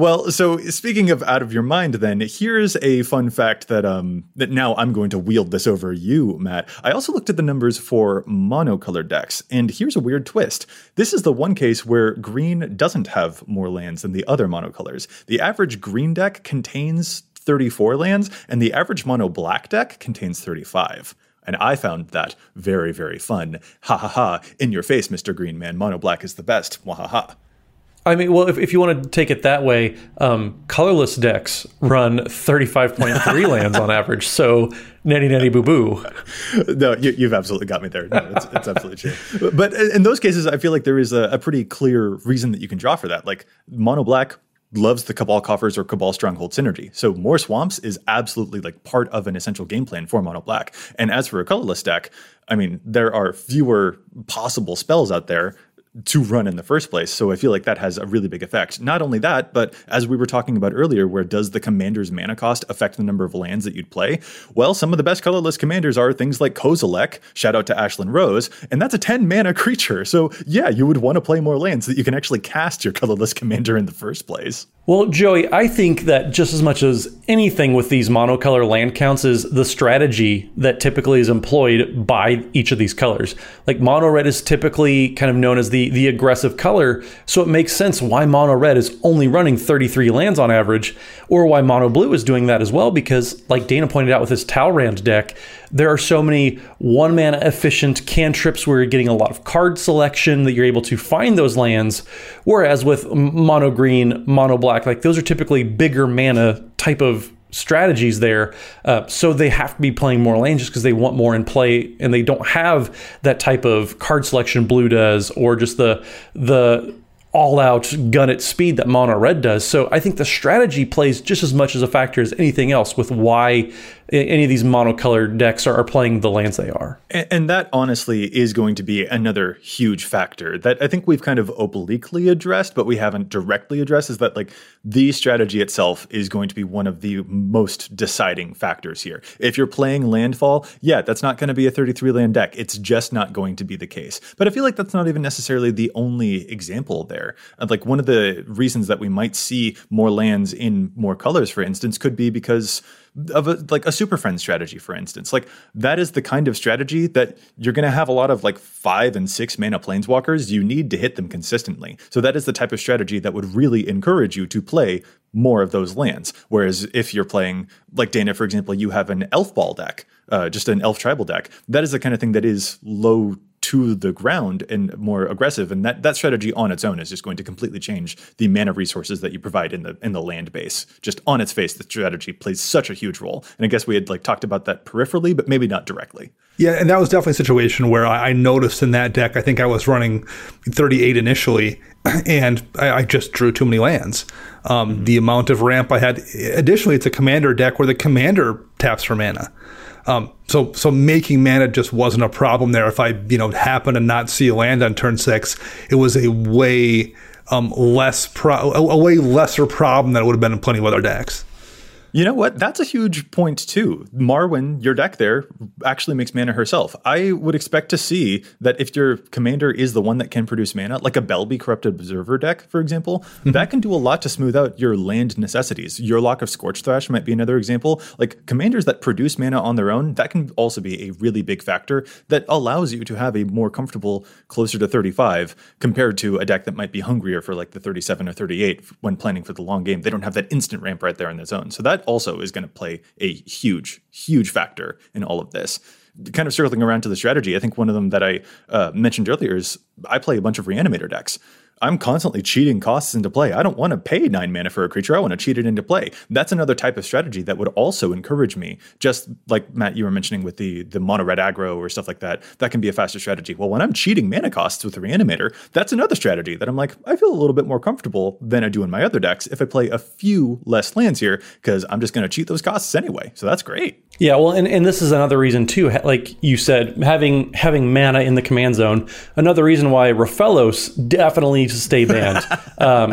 Well, so speaking of out of your mind, then here's a fun fact that um that now I'm going to wield this over you, Matt. I also looked at the numbers for monocolored decks, and here's a weird twist. This is the one case where green doesn't have more lands than the other monocolors. The average green deck contains 34 lands, and the average mono black deck contains 35. And I found that very, very fun. Ha ha ha! In your face, Mr. Green Man. Mono black is the best. Wah ha ha. I mean, well, if, if you want to take it that way, um, colorless decks run 35.3 lands on average. So, netty netty boo boo. no, you, have absolutely got me there. No, it's, it's absolutely true. But in those cases, I feel like there is a, a pretty clear reason that you can draw for that. Like mono black loves the Cabal Coffers or Cabal Stronghold synergy. So more swamps is absolutely like part of an essential game plan for mono black. And as for a colorless deck, I mean, there are fewer possible spells out there to run in the first place. So I feel like that has a really big effect. Not only that, but as we were talking about earlier, where does the commander's mana cost affect the number of lands that you'd play? Well, some of the best colorless commanders are things like Kozilek, shout out to Ashlyn Rose, and that's a 10 mana creature. So yeah, you would want to play more lands so that you can actually cast your colorless commander in the first place. Well, Joey, I think that just as much as anything with these monocolor land counts is the strategy that typically is employed by each of these colors. Like mono red is typically kind of known as the the aggressive color, so it makes sense why mono red is only running 33 lands on average, or why mono blue is doing that as well because like Dana pointed out with his Talrand deck, there are so many one mana efficient cantrips where you're getting a lot of card selection that you're able to find those lands. Whereas with mono green, mono black, like those are typically bigger mana type of strategies there. Uh, so they have to be playing more lanes just because they want more in play and they don't have that type of card selection blue does or just the the all out gun at speed that mono red does. So I think the strategy plays just as much as a factor as anything else with why any of these monocolored decks are, are playing the lands they are. And, and, that honestly is going to be another huge factor that I think we've kind of obliquely addressed, but we haven't directly addressed is that like the strategy itself is going to be one of the most deciding factors here. If you're playing landfall, yeah, that's not going to be a 33 land deck. It's just not going to be the case. But I feel like that's not even necessarily the only example there. Like one of the reasons that we might see more lands in more colors, for instance, could be because of a, like a super friend strategy, for instance. Like that is the kind of strategy that you're going to have a lot of like five and six mana planeswalkers. You need to hit them consistently. So that is the type of strategy that would really encourage you to play more of those lands. Whereas if you're playing like Dana, for example, you have an elf ball deck, uh, just an elf tribal deck. That is the kind of thing that is low to the ground and more aggressive. And that, that strategy on its own is just going to completely change the amount of resources that you provide in the in the land base. Just on its face, the strategy plays such a huge role. And I guess we had like talked about that peripherally, but maybe not directly. Yeah, and that was definitely a situation where I, I noticed in that deck, I think I was running 38 initially, and I, I just drew too many lands. Um, mm-hmm. The amount of ramp I had. Additionally, it's a commander deck where the commander taps for mana. Um, so so making mana just wasn't a problem there. If I you know happen to not see a land on turn six, it was a way um, less pro- a, a way lesser problem than it would have been in plenty of other decks. You know what? That's a huge point too. Marwyn, your deck there, actually makes mana herself. I would expect to see that if your commander is the one that can produce mana, like a Belbe Corrupted Observer deck, for example, mm-hmm. that can do a lot to smooth out your land necessities. Yurlok of Scorchrath might be another example. Like commanders that produce mana on their own, that can also be a really big factor that allows you to have a more comfortable, closer to 35 compared to a deck that might be hungrier for like the 37 or 38 when planning for the long game. They don't have that instant ramp right there in the zone. So that that also is going to play a huge, huge factor in all of this. Kind of circling around to the strategy, I think one of them that I uh, mentioned earlier is I play a bunch of reanimator decks. I'm constantly cheating costs into play. I don't want to pay nine mana for a creature. I want to cheat it into play. That's another type of strategy that would also encourage me. Just like Matt, you were mentioning with the the mono red aggro or stuff like that, that can be a faster strategy. Well, when I'm cheating mana costs with a reanimator, that's another strategy that I'm like, I feel a little bit more comfortable than I do in my other decks if I play a few less lands here because I'm just going to cheat those costs anyway. So that's great. Yeah, well, and, and this is another reason too. Like you said, having having mana in the command zone. Another reason why Rofellos definitely needs to stay banned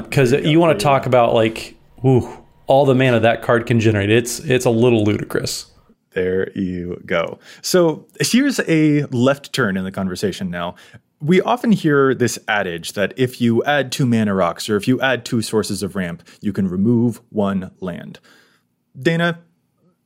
because um, you want to talk about like, ooh, all the mana that card can generate. It's it's a little ludicrous. There you go. So here's a left turn in the conversation now. We often hear this adage that if you add two mana rocks or if you add two sources of ramp, you can remove one land. Dana,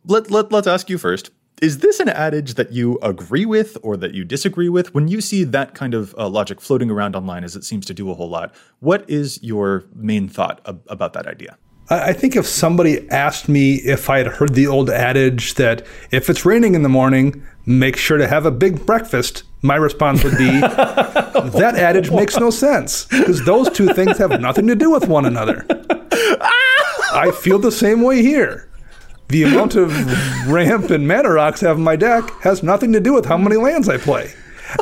let, let, let's ask you first. Is this an adage that you agree with or that you disagree with? When you see that kind of uh, logic floating around online, as it seems to do a whole lot, what is your main thought ab- about that idea? I think if somebody asked me if I had heard the old adage that if it's raining in the morning, make sure to have a big breakfast, my response would be that adage makes no sense because those two things have nothing to do with one another. I feel the same way here the amount of ramp and mana rocks I have in my deck has nothing to do with how many lands I play.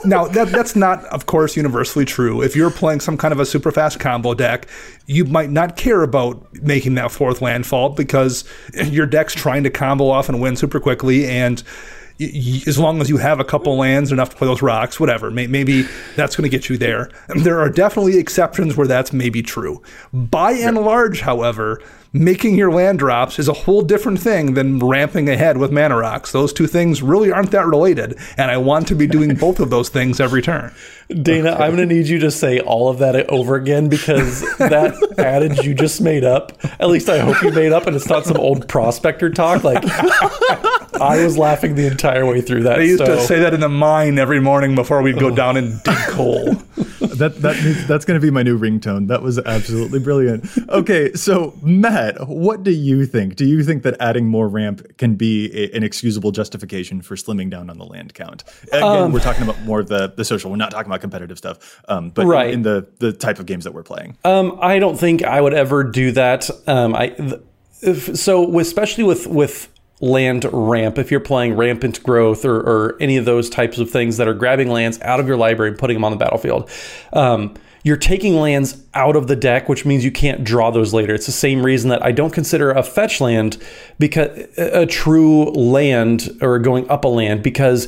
Now that that's not, of course, universally true. If you're playing some kind of a super fast combo deck, you might not care about making that fourth landfall because your deck's trying to combo off and win super quickly, and as long as you have a couple lands enough to play those rocks, whatever, maybe that's going to get you there. There are definitely exceptions where that's maybe true. By and large, however, making your land drops is a whole different thing than ramping ahead with mana rocks. Those two things really aren't that related, and I want to be doing both of those things every turn. Dana, okay. I'm going to need you to say all of that over again because that adage you just made up, at least I hope you made up and it's not some old prospector talk. Like, I was laughing the entire way through that. They used so. to say that in the mine every morning before we'd go down and dig coal. that, that That's going to be my new ringtone. That was absolutely brilliant. Okay, so Matt, what do you think? Do you think that adding more ramp can be a, an excusable justification for slimming down on the land count? Again, um, we're talking about more of the, the social. We're not talking about competitive stuff, um, but right. in, in, the the type of games that we're playing. Um, I don't think I would ever do that. Um, I if, so especially with with land ramp if you're playing rampant growth or, or, any of those types of things that are grabbing lands out of your library and putting them on the battlefield um, you're taking lands out of the deck, which means you can't draw those later. It's the same reason that I don't consider a fetch land because a true land or going up a land because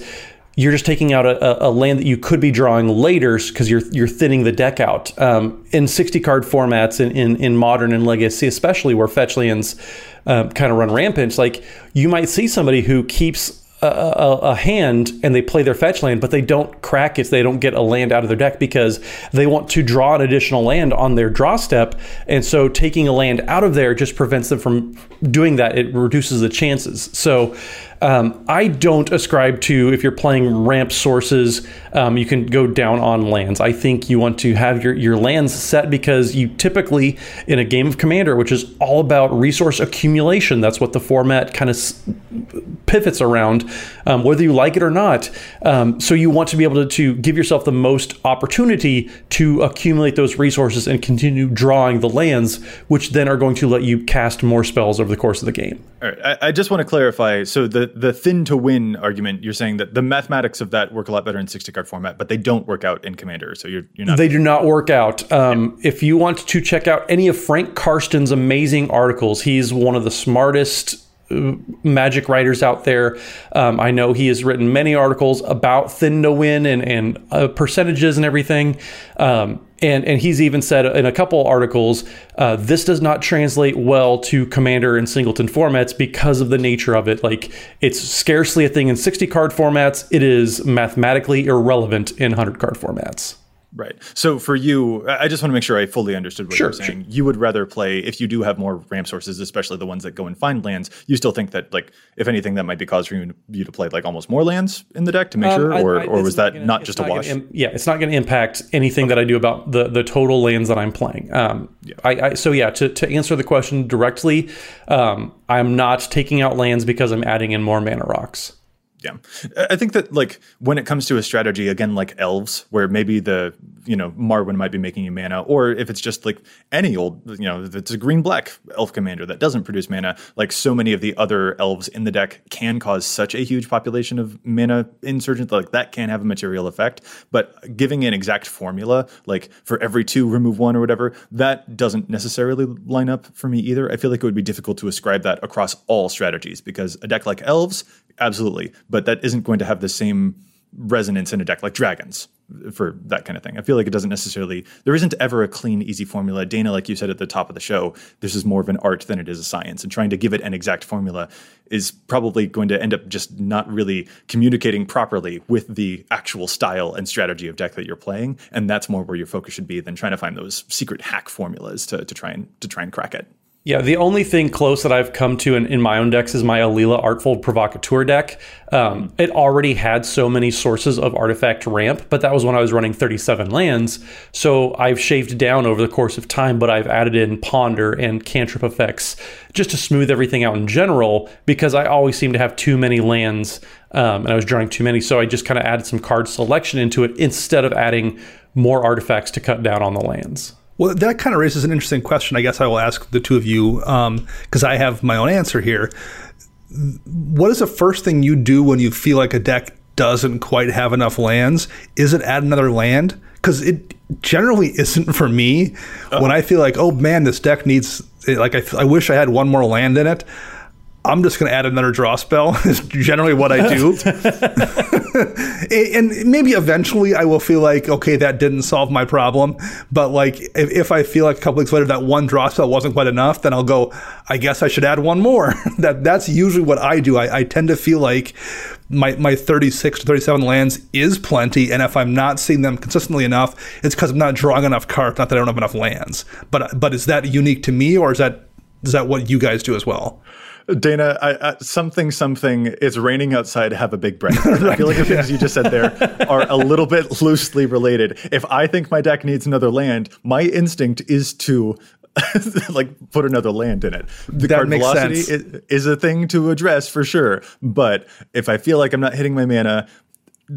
you're just taking out a, a, land that you could be drawing later because you're you're thinning the deck out. Um, in 60 card formats in, in, in modern and legacy, especially where fetch lands um, kind of run rampant, like you might see somebody who keeps a, a, hand and they play their fetch land, but they don't crack it. They don't get a land out of their deck because they want to draw an additional land on their draw step. And so taking a land out of there just prevents them from doing that. It reduces the chances. So um, I don't ascribe to if you're playing ramp sources, um, you can go down on lands. I think you want to have your, your lands set because you typically, in a game of Commander, which is all about resource accumulation, that's what the format kind of s- pivots around, um, whether you like it or not. Um, so you want to be able to, to give yourself the most opportunity to accumulate those resources and continue drawing the lands, which then are going to let you cast more spells over the course of the game. All right. I, I just want to clarify. So the the thin to win argument, you're saying that the mathematics of that work a lot better in 60 card format, but they don't work out in Commander. So you're, you're not. They do not work out. Um, yeah. If you want to check out any of Frank Karsten's amazing articles, he's one of the smartest uh, magic writers out there. Um, I know he has written many articles about thin to win and, and uh, percentages and everything. Um, and, and he's even said in a couple articles, uh, this does not translate well to Commander and Singleton formats because of the nature of it. Like, it's scarcely a thing in 60 card formats, it is mathematically irrelevant in 100 card formats. Right. So for you, I just want to make sure I fully understood what Sure, you're saying. You would rather play if you do have more ramp sources, especially the ones that go and find lands. You still think that, like, if anything, that might be cause for you, you to play like almost more lands in the deck to make sure, Um, I- or I- or was that gonna- not just a gonna wash? im- yeah, it's not going to impact anything that I do about the the total lands that I'm playing. Um, I, I so yeah, to to answer the question directly, um, I'm not taking out lands because I'm adding in more mana rocks. Yeah. I think that like when it comes to a strategy, again, like elves, where maybe the, you know, Marwyn might be making you mana, or if it's just like any old, you know, if it's a green black elf commander that doesn't produce mana, like so many of the other elves in the deck can cause such a huge population of mana insurgent, like that can have a material effect. But giving an exact formula, like for every two, remove one or whatever, that doesn't necessarily line up for me either. I feel like it would be difficult to ascribe that across all strategies because a deck like elves, absolutely, but that isn't going to have the same resonance in a deck like dragons for that kind of thing. I feel like it doesn't necessarily there isn't ever a clean easy formula. Dana like you said at the top of the show, this is more of an art than it is a science and trying to give it an exact formula is probably going to end up just not really communicating properly with the actual style and strategy of deck that you're playing and that's more where your focus should be than trying to find those secret hack formulas to, to try and to try and crack it. Yeah, the only thing close that I've come to in, in my own decks is my Alela Artful Provocateur deck. Um, it already had so many sources of artifact ramp, but that was when I was running 37 lands. So I've shaved down over the course of time, but I've added in Ponder and Cantrip effects just to smooth everything out in general because I always seem to have too many lands um, and I was drawing too many. So I just kind of added some card selection into it instead of adding more artifacts to cut down on the lands. Well, that kind of raises an interesting question. I guess I will ask the two of you um, because I have my own answer here. What is the first thing you do when you feel like a deck doesn't quite have enough lands? Is it add another land? Because it generally isn't for me. When uh-huh. I feel like, oh man, this deck needs, eh, like, I, I wish I had one more land in it. I'm just going to add another draw spell. Is generally what I do, and maybe eventually I will feel like okay, that didn't solve my problem. But like if, if I feel like a couple weeks later that one draw spell wasn't quite enough, then I'll go. I guess I should add one more. that that's usually what I do. I, I tend to feel like my my 36 to 37 lands is plenty, and if I'm not seeing them consistently enough, it's because I'm not drawing enough cards. Not that I don't have enough lands. But but is that unique to me, or is that is that what you guys do as well? Dana, I, I, something, something. It's raining outside. Have a big breath. I feel like the things you just said there are a little bit loosely related. If I think my deck needs another land, my instinct is to like put another land in it. The That card makes velocity sense. is, is a thing to address for sure. But if I feel like I'm not hitting my mana,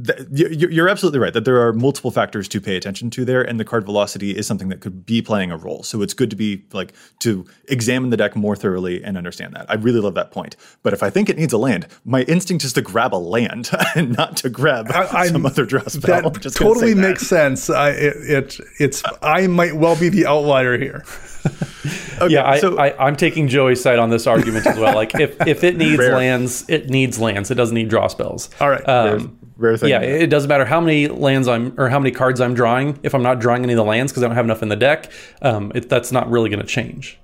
th- you- you- you're absolutely right that there are multiple factors to pay attention to there, and the card velocity is something that could be playing a role. So it's good to be like to examine the deck more thoroughly and understand that. I really love that point. But if I think it needs a land, my instinct is to grab a land and not to grab I- some I'm- other draw spell. That just totally that. makes sense. I, it, it it's I might well be the outlier here. Okay, Yeah, I, so- I, I'm taking Joey's side on this argument as well. Like, if, if it needs Rare. lands, it needs lands. It doesn't need draw spells. All right. Um, Rare thing. yeah, it doesn't matter how many lands I'm or how many cards I'm drawing. If I'm not drawing any of the lands because I don't have enough in the deck, um, it, that's not really going to change.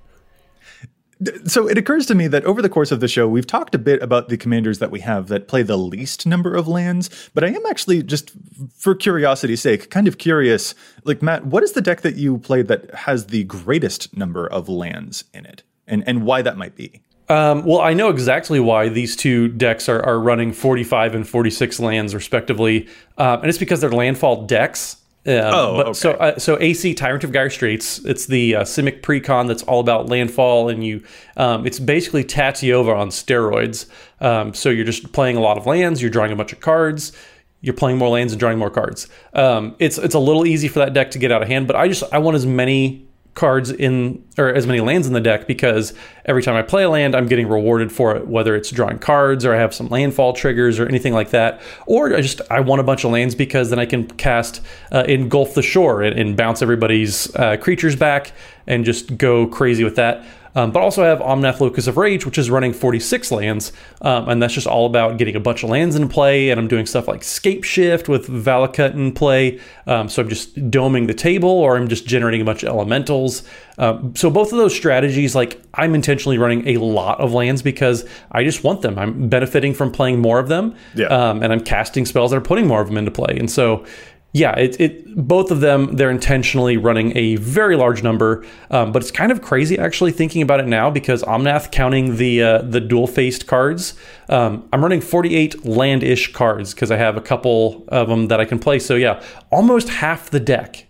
So it occurs to me that over the course of the show, we've talked a bit about the commanders that we have that play the least number of lands. But I am actually just for curiosity's sake, kind of curious. Like Matt, what is the deck that you play that has the greatest number of lands in it, and and why that might be? Um, well, I know exactly why these two decks are, are running 45 and 46 lands respectively, um, and it's because they're landfall decks. Um, Oh, but So, uh, so Aesi Tyrant of Gyre Straits. It's the uh, Simic precon that's all about landfall, and you. Um, it's basically Tatyova on steroids. Um, so you're just playing a lot of lands. You're drawing a bunch of cards. You're playing more lands and drawing more cards. Um, it's it's a little easy for that deck to get out of hand, but I just I want as many cards in or as many lands in the deck because every time I play a land, I'm getting rewarded for it, whether it's drawing cards or I have some landfall triggers or anything like that. Or I just I want a bunch of lands because then I can cast uh, engulf the shore and, and bounce everybody's uh, creatures back and just go crazy with that. Um, but also I have Omnath Locus of Rage, which is running 46 lands, um, and that's just all about getting a bunch of lands in play. And I'm doing stuff like Scape Shift with Valakut in play. Um, so I'm just doming the table, or I'm just generating a bunch of elementals. Um, so both of those strategies, like I'm intentionally running a lot of lands because I just want them. I'm benefiting from playing more of them, Yeah. um, and I'm casting spells that are putting more of them into play. And so Yeah, it, it both of them they're intentionally running a very large number, um, but it's kind of crazy actually thinking about it now because Omnath counting the uh, the dual faced cards. Um, I'm running 48 land ish cards because I have a couple of them that I can play. So yeah, almost half the deck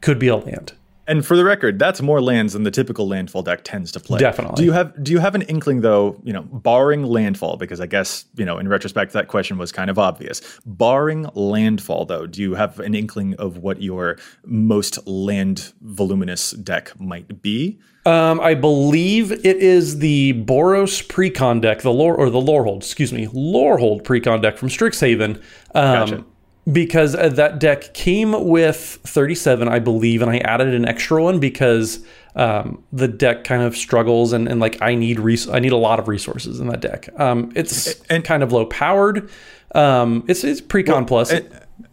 could be a land. And for the record, that's more lands than the typical landfall deck tends to play. Definitely. Do you have do you have an inkling though, you know, barring landfall, because I guess, you know, in retrospect that question was kind of obvious. Barring landfall though, do you have an inkling of what your most land voluminous deck might be? Um, I believe it is the Boros Precon deck, the lore or the Lorehold, excuse me, Lorehold Precon deck from Strixhaven. Um, Gotcha. Because uh, that deck came with 37 i believe and i added an extra one because um, the deck kind of struggles and, and like i need res- i need a lot of resources in that deck. Um, it's And- kind of low powered um, it's it's precon plus. and-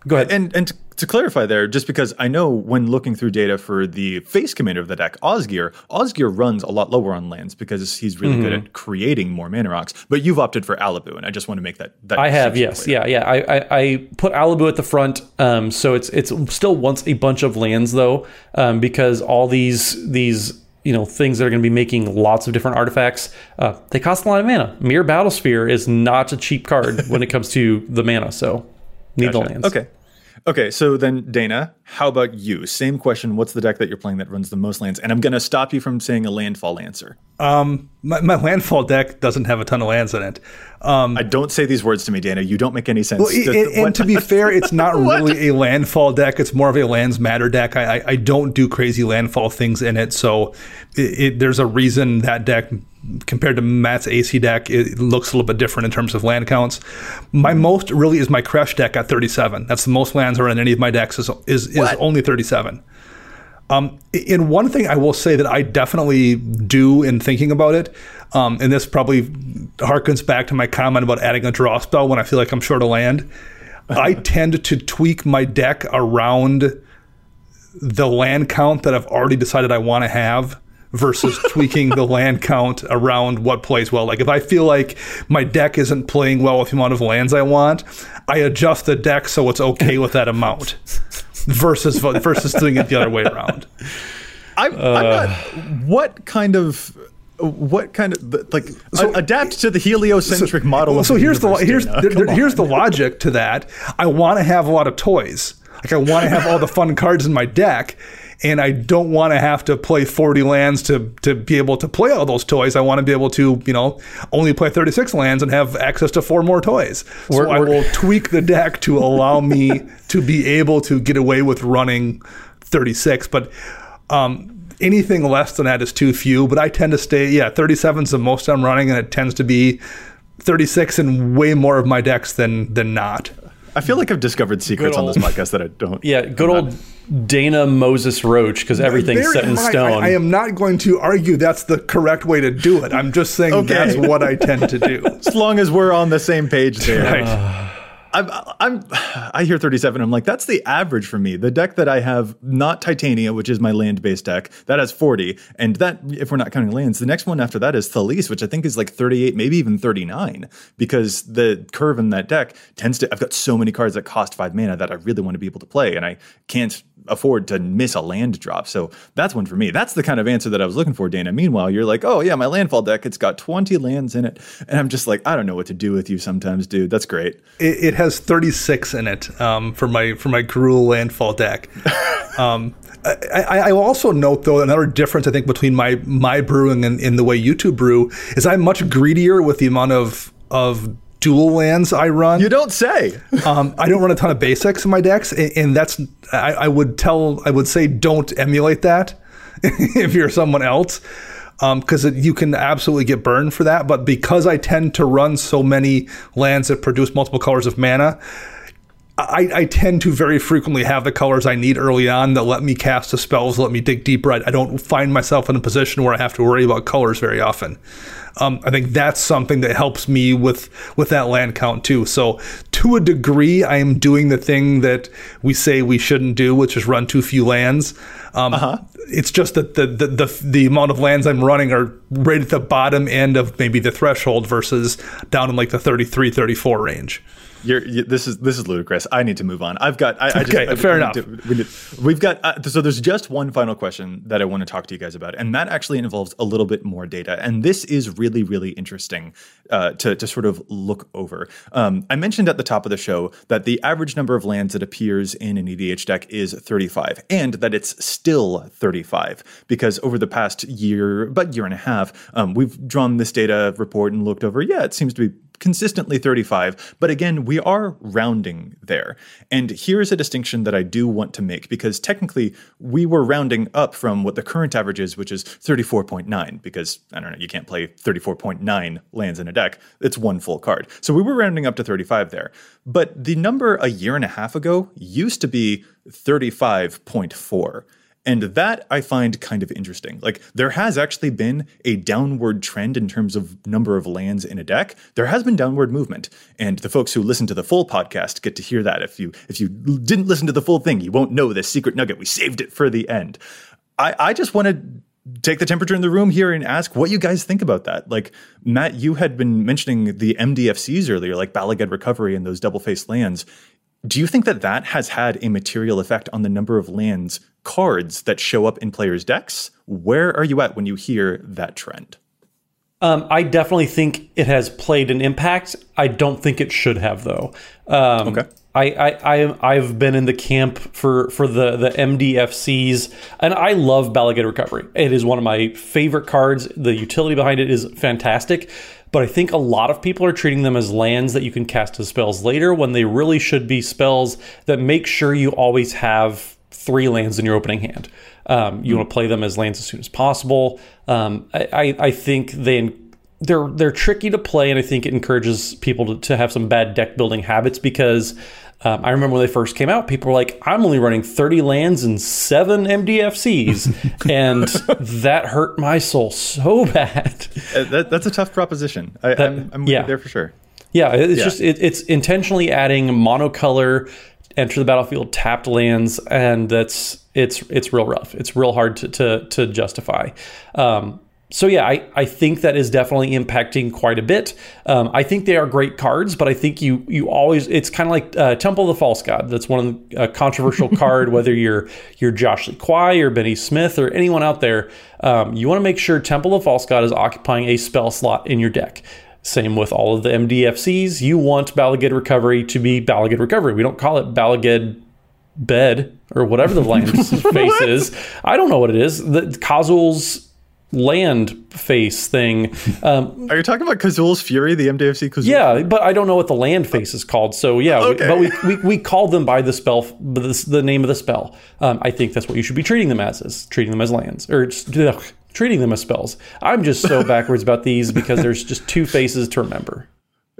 go ahead. And and to clarify there, just because I know when looking through data for the face commander of the deck, Osgir, Osgir runs a lot lower on lands because he's really good Mm-hmm. at creating more mana rocks. But you've opted for Alibou, and I just want to make that. that I have, yes, clear. yeah, yeah. I, I, I put Alibou at the front, um, so it's it's still wants a bunch of lands though, um, because all these these you know things that are going to be making lots of different artifacts, uh, they cost a lot of mana. Myr Battlesphere is not a cheap card when it comes to the mana, so need the lands. Okay. Okay, so then Dana, how about you? Same question. What's the deck that you're playing that runs the most lands? And I'm going to stop you from saying a landfall answer. My, my landfall deck doesn't have a ton of lands in it. Um, I don't say these words to me, Dana. You don't make any sense. well, The- and, the- and to be fair, it's not really a landfall deck. It's more of a lands matter deck. I, I, I don't do crazy landfall things in it, so it, it, there's a reason that deck compared to Matt's Aesi deck, it looks a little bit different in terms of land counts. My most really is my Crash deck at 37. That's the most lands are in any of my decks is is, is only 37. Um, in one thing I will say that I definitely do in thinking about it, um, and this probably harkens back to my comment about adding a draw spell when I feel like I'm short of land. I tend to tweak my deck around the land count that I've already decided I want to have versus tweaking the land count around what plays well. Like if I feel like my deck isn't playing well with the amount of lands I want, I adjust the deck so it's okay with that amount versus versus doing it the other way around. I'm, I'm not. What kind of. What kind of like so, adapt to the heliocentric model? Of so the here's the here's there- there- here's the logic to that. I want to have a lot of toys. Like I want to have all the fun cards in my deck, and I don't want to have to play 40 lands to to be able to play all those toys. I want to be able to you know only play 36 lands and have access to four more toys. So We're- I we're- will tweak the deck to allow me to be able to get away with running 36, but. Um, Anything less than that is too few, but I tend to stay. Yeah, 37 is the most I'm running, and it tends to be 36 in way more of my decks than than not. I feel like I've discovered secrets on this podcast that I don't. Yeah, good old Dana Moses Roach because everything's Bear set in mind, stone. I, I am not going to argue that's the correct way to do it. I'm just saying Okay. that's what I tend to do. As long as we're on the same page there. Right. I'm, I'm, I hear 37. I'm like, that's the average for me. The deck that I have, not Titania, which is my land based deck, that has 40. And that, if we're not counting lands, the next one after that is Thalisse, which I think is like 38, maybe even 39, because the curve in that deck tends to, I've got so many cards that cost five mana that I really want to be able to play. And I can't afford to miss a land drop. So that's one for me. That's the kind of answer that I was looking for, Dana. Meanwhile, you're like, oh, yeah, my landfall deck, it's got 20 lands in it. And I'm just like, I don't know what to do with you sometimes, dude. That's great. It, it has 36 in it um, for my for my Gruul landfall deck. Um, I, I, also note though another difference I think between my my brewing and, and the way you two brew is I'm much greedier with the amount of of dual lands I run. You don't say. Um, I don't run a ton of basics in my decks, a- and that's I, I would tell I would say don't emulate that if you're someone else, because you can absolutely get burned for that. But because I tend to run so many lands that produce multiple colors of mana. I, I tend to very frequently have the colors I need early on that let me cast the spells, let me dig deeper. I, I don't find myself in a position where I have to worry about colors very often. Um, I think that's something that helps me with with that land count too. So to a degree, I am doing the thing that we say we shouldn't do, which is run too few lands. Um, it's just that the, the the the amount of lands I'm running are right at the bottom end of maybe the threshold versus down in like the 33, 34 range. You're, you, this is this is ludicrous. I need to move on. I've got. I, I Okay, just, fair we enough. To- we we've got. Uh, so there's just one final question that I want to talk to you guys about, and that actually involves a little bit more data. And this is really really interesting uh, to to sort of look over. Um, I mentioned at the top of the show that the average number of lands that appears in an EDH deck is 35, and that it's still 35 because over the past year, but year and a half, um, we've drawn this data report and looked over. Yeah, it seems to be consistently 35, but again, we are rounding there. And here's a distinction that I do want to make because technically we were rounding up from what the current average is, which is 34.9, because I don't know, you can't play 34.9 lands in a deck. It's one full card. So we were rounding up to 35 there. But the number a year and a half ago used to be 35.4. And that I find kind of interesting. Like there has actually been a downward trend in terms of number of lands in a deck. There has been downward movement. And the folks who listen to the full podcast get to hear that. If you if you didn't listen to the full thing, you won't know this secret nugget. We saved it for the end. I, I just want to take the temperature in the room here and ask what you guys think about that. Like Matt, you had been mentioning the MDFCs earlier, like Bala Ged Recovery and those double faced lands. Do you think that that has had a material effect on the number of lands cards that show up in players' decks? Where are you at when you hear that trend? Um, I definitely think it has played an impact. I don't think it should have though. Um, Okay. I, I, I I've been in the camp for for the the MDFCs, and I love Bala Ged Recovery. It is one of my favorite cards. The utility behind it is fantastic, but I think a lot of people are treating them as lands that you can cast as spells later when they really should be spells that make sure you always have three lands in your opening hand. Um, you want to play them as lands as soon as possible. Um, I, I, think they they're they're tricky to play, and I think it encourages people to, to have some bad deck building habits because. Um, I remember when they first came out, people were like, "I'm only running 30 lands and seven MDFCs," and that hurt my soul so bad. Uh, that, that's a tough proposition. I, I'm, I'm yeah. there for sure. Yeah, it's Yeah. just it, it's intentionally adding monocolor enter the battlefield tapped lands, and that's it's it's real rough. It's real hard to to, to justify. Um, so yeah, I, I think that is definitely impacting quite a bit. Um, I think they are great cards, but I think you you always it's kind of like uh, Temple of the False God. That's one of the uh, controversial card. Whether you're you're Josh Lee Kwai or Benny Smith or anyone out there, um, you want to make sure Temple of the False God is occupying a spell slot in your deck. Same with all of the MDFCs. You want Bala Ged Recovery to be Bala Ged Recovery. We don't call it Balaged Bed or whatever the land face is. I don't know what it is. The Kazul's land face thing. Um, Are you talking about Kazul's Fury, the MDFC Kazul? yeah, but I don't know what the land face is called. So yeah, we- but we, we, we call them by the spell, the, the name of the spell. Um, I think that's what you should be treating them as, is treating them as lands or just, ugh, treating them as spells. I'm just so backwards about these because there's just two faces to remember.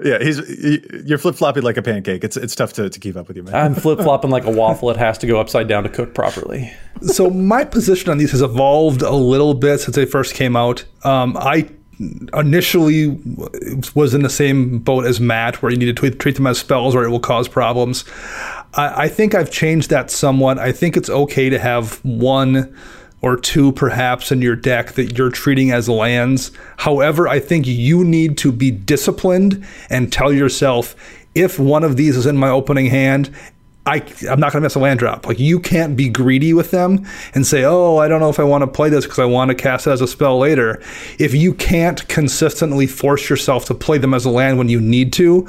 Yeah, he's he, you're flip flopping like a pancake. It's it's tough to, to keep up with you, man. I'm flip flopping like a waffle. It has to go upside down to cook properly. so my position on these has evolved a little bit since they first came out. Um, I initially was in the same boat as Matt, where you need to treat, treat them as spells or it will cause problems. I, I think I've changed that somewhat. I think it's okay to have one or two perhaps in your deck that you're treating as lands. However, I think you need to be disciplined and tell yourself if one of these is in my opening hand I, I'm not going to miss a land drop. Like you can't be greedy with them and say, "Oh, I don't know if I want to play this because I want to cast it as a spell later." If you can't consistently force yourself to play them as a land when you need to,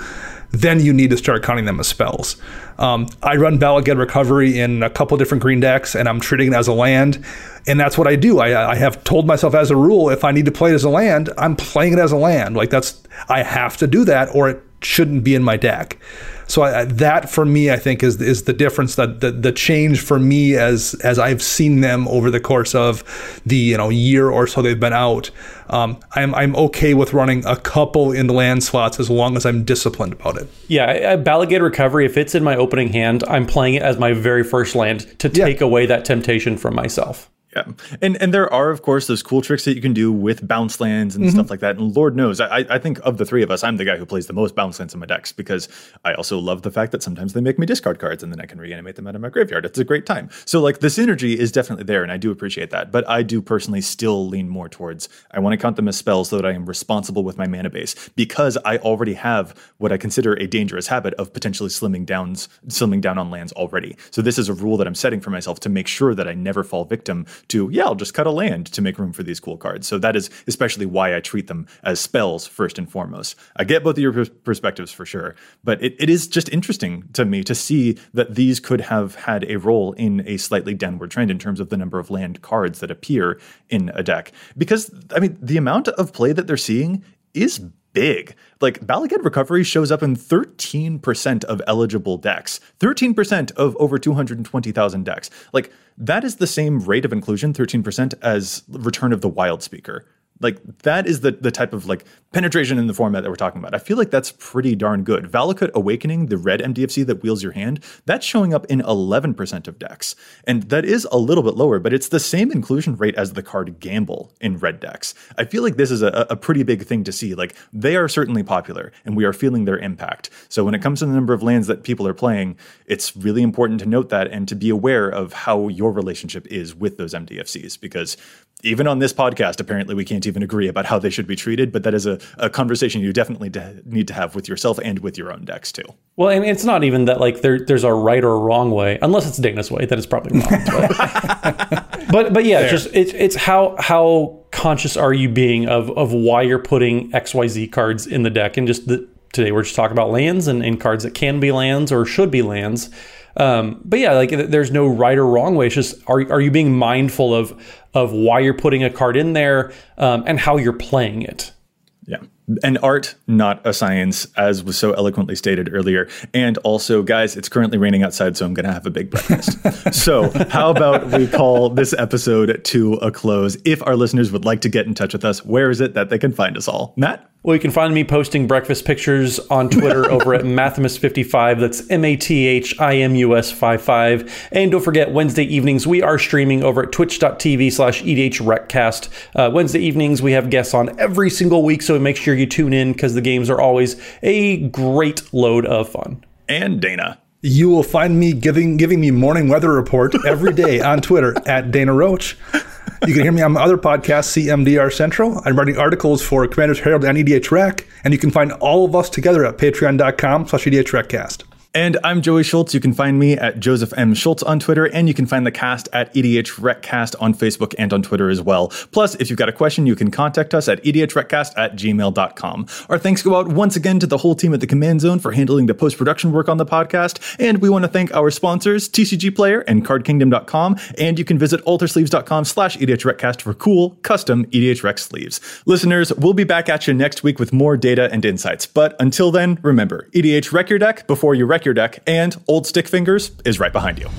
then you need to start counting them as spells. Um, I run Bala Ged Recovery in a couple different green decks, and I'm treating it as a land, and that's what I do. I, I have told myself as a rule, if I need to play it as a land, I'm playing it as a land. Like that's I have to do that, or it shouldn't be in my deck. So I, that for me, I think is is the difference that the, the change for me as as I've seen them over the course of the you know year or so they've been out. Um, I'm I'm okay with running a couple in the land slots as long as I'm disciplined about it. Yeah, Bala Ged Recovery, if it's in my opening hand, I'm playing it as my very first land to Yeah. take away that temptation from myself. Yeah. And and there are, of course, those cool tricks that you can do with bounce lands and mm-hmm. stuff like that. And Lord knows, I, I think of the three of us, I'm the guy who plays the most bounce lands in my decks because I also love the fact that sometimes they make me discard cards and then I can reanimate them out of my graveyard. It's a great time. So like the synergy is definitely there, and I do appreciate that. But I do personally still lean more towards I want to count them as spells so that I am responsible with my mana base because I already have what I consider a dangerous habit of potentially slimming down slimming down on lands already. So this is a rule that I'm setting for myself to make sure that I never fall victim to, yeah, I'll just cut a land to make room for these cool cards. So that is especially why I treat them as spells first and foremost. I get both of your perspectives for sure, but it, it is just interesting to me to see that these could have had a role in a slightly downward trend in terms of the number of land cards that appear in a deck. Because, I mean, the amount of play that they're seeing is big. Like Bala Ged Recovery shows up in 13% of eligible decks, 13% of over 220,000 decks. Like that is the same rate of inclusion, 13%, as Return of the Wildspeaker. Like that is the the type of like penetration in the format that we're talking about. I feel like that's pretty darn good. Valakut Awakening, the red MDFC that wheels your hand, that's showing up in 11% of decks. And that is a little bit lower, but it's the same inclusion rate as the card Gamble in red decks. I feel like this is a, a pretty big thing to see. Like they are certainly popular and we are feeling their impact. So when it comes to the number of lands that people are playing, it's really important to note that and to be aware of how your relationship is with those MDFCs because even on this podcast, apparently we can't even agree about how they should be treated, but that is a, a conversation you definitely de- need to have with yourself and with your own decks too. Well, and it's not even that like there, there's a right or wrong way, unless it's Dana's way, that is probably wrong. But, but, but yeah, Fair. just it's it's how how conscious are you being of of why you're putting X Y Z cards in the deck, and just the, today we're just talking about lands and, and cards that can be lands or should be lands. Um, but yeah, like there's no right or wrong way. It's just are are you being mindful of of why you're putting a card in there um, and how you're playing it? Yeah. An art, not a science, as was so eloquently stated earlier. And also, guys, it's currently raining outside, so I'm going to have a big breakfast. so, how about we call this episode to a close? If our listeners would like to get in touch with us, where is it that they can find us all? Matt? Well, you can find me posting breakfast pictures on Twitter over at Mathimus55. That's M A T H I M U S 55. And don't forget, Wednesday evenings, we are streaming over at twitch.tv slash EDHRECast. Uh, Wednesday evenings, we have guests on every single week, so make sure you tune in because the games are always a great load of fun. And Dana. You will find me giving giving me morning weather report every day on Twitter at Dana Roach. You can hear me on my other podcast, CMDR Central. I'm writing articles for Commander's Herald and EDH Rec, and you can find all of us together at patreon.com slash EDH Recast. And I'm Joey Schultz. You can find me at Joseph M. Schultz on Twitter, and you can find the cast at EDH Recast on Facebook and on Twitter as well. Plus, if you've got a question, you can contact us at edhrecast at gmail.com. Our thanks go out once again to the whole team at the Command Zone for handling the post production work on the podcast. And we want to thank our sponsors, TCGplayer and CardKingdom.com. And you can visit altersleeves.com slash EDH for cool, custom EDH Rec sleeves. Listeners, we'll be back at you next week with more data and insights. But until then, remember, EDH Rec your deck before you wreck your deck, and Old Stick Fingers is right behind you.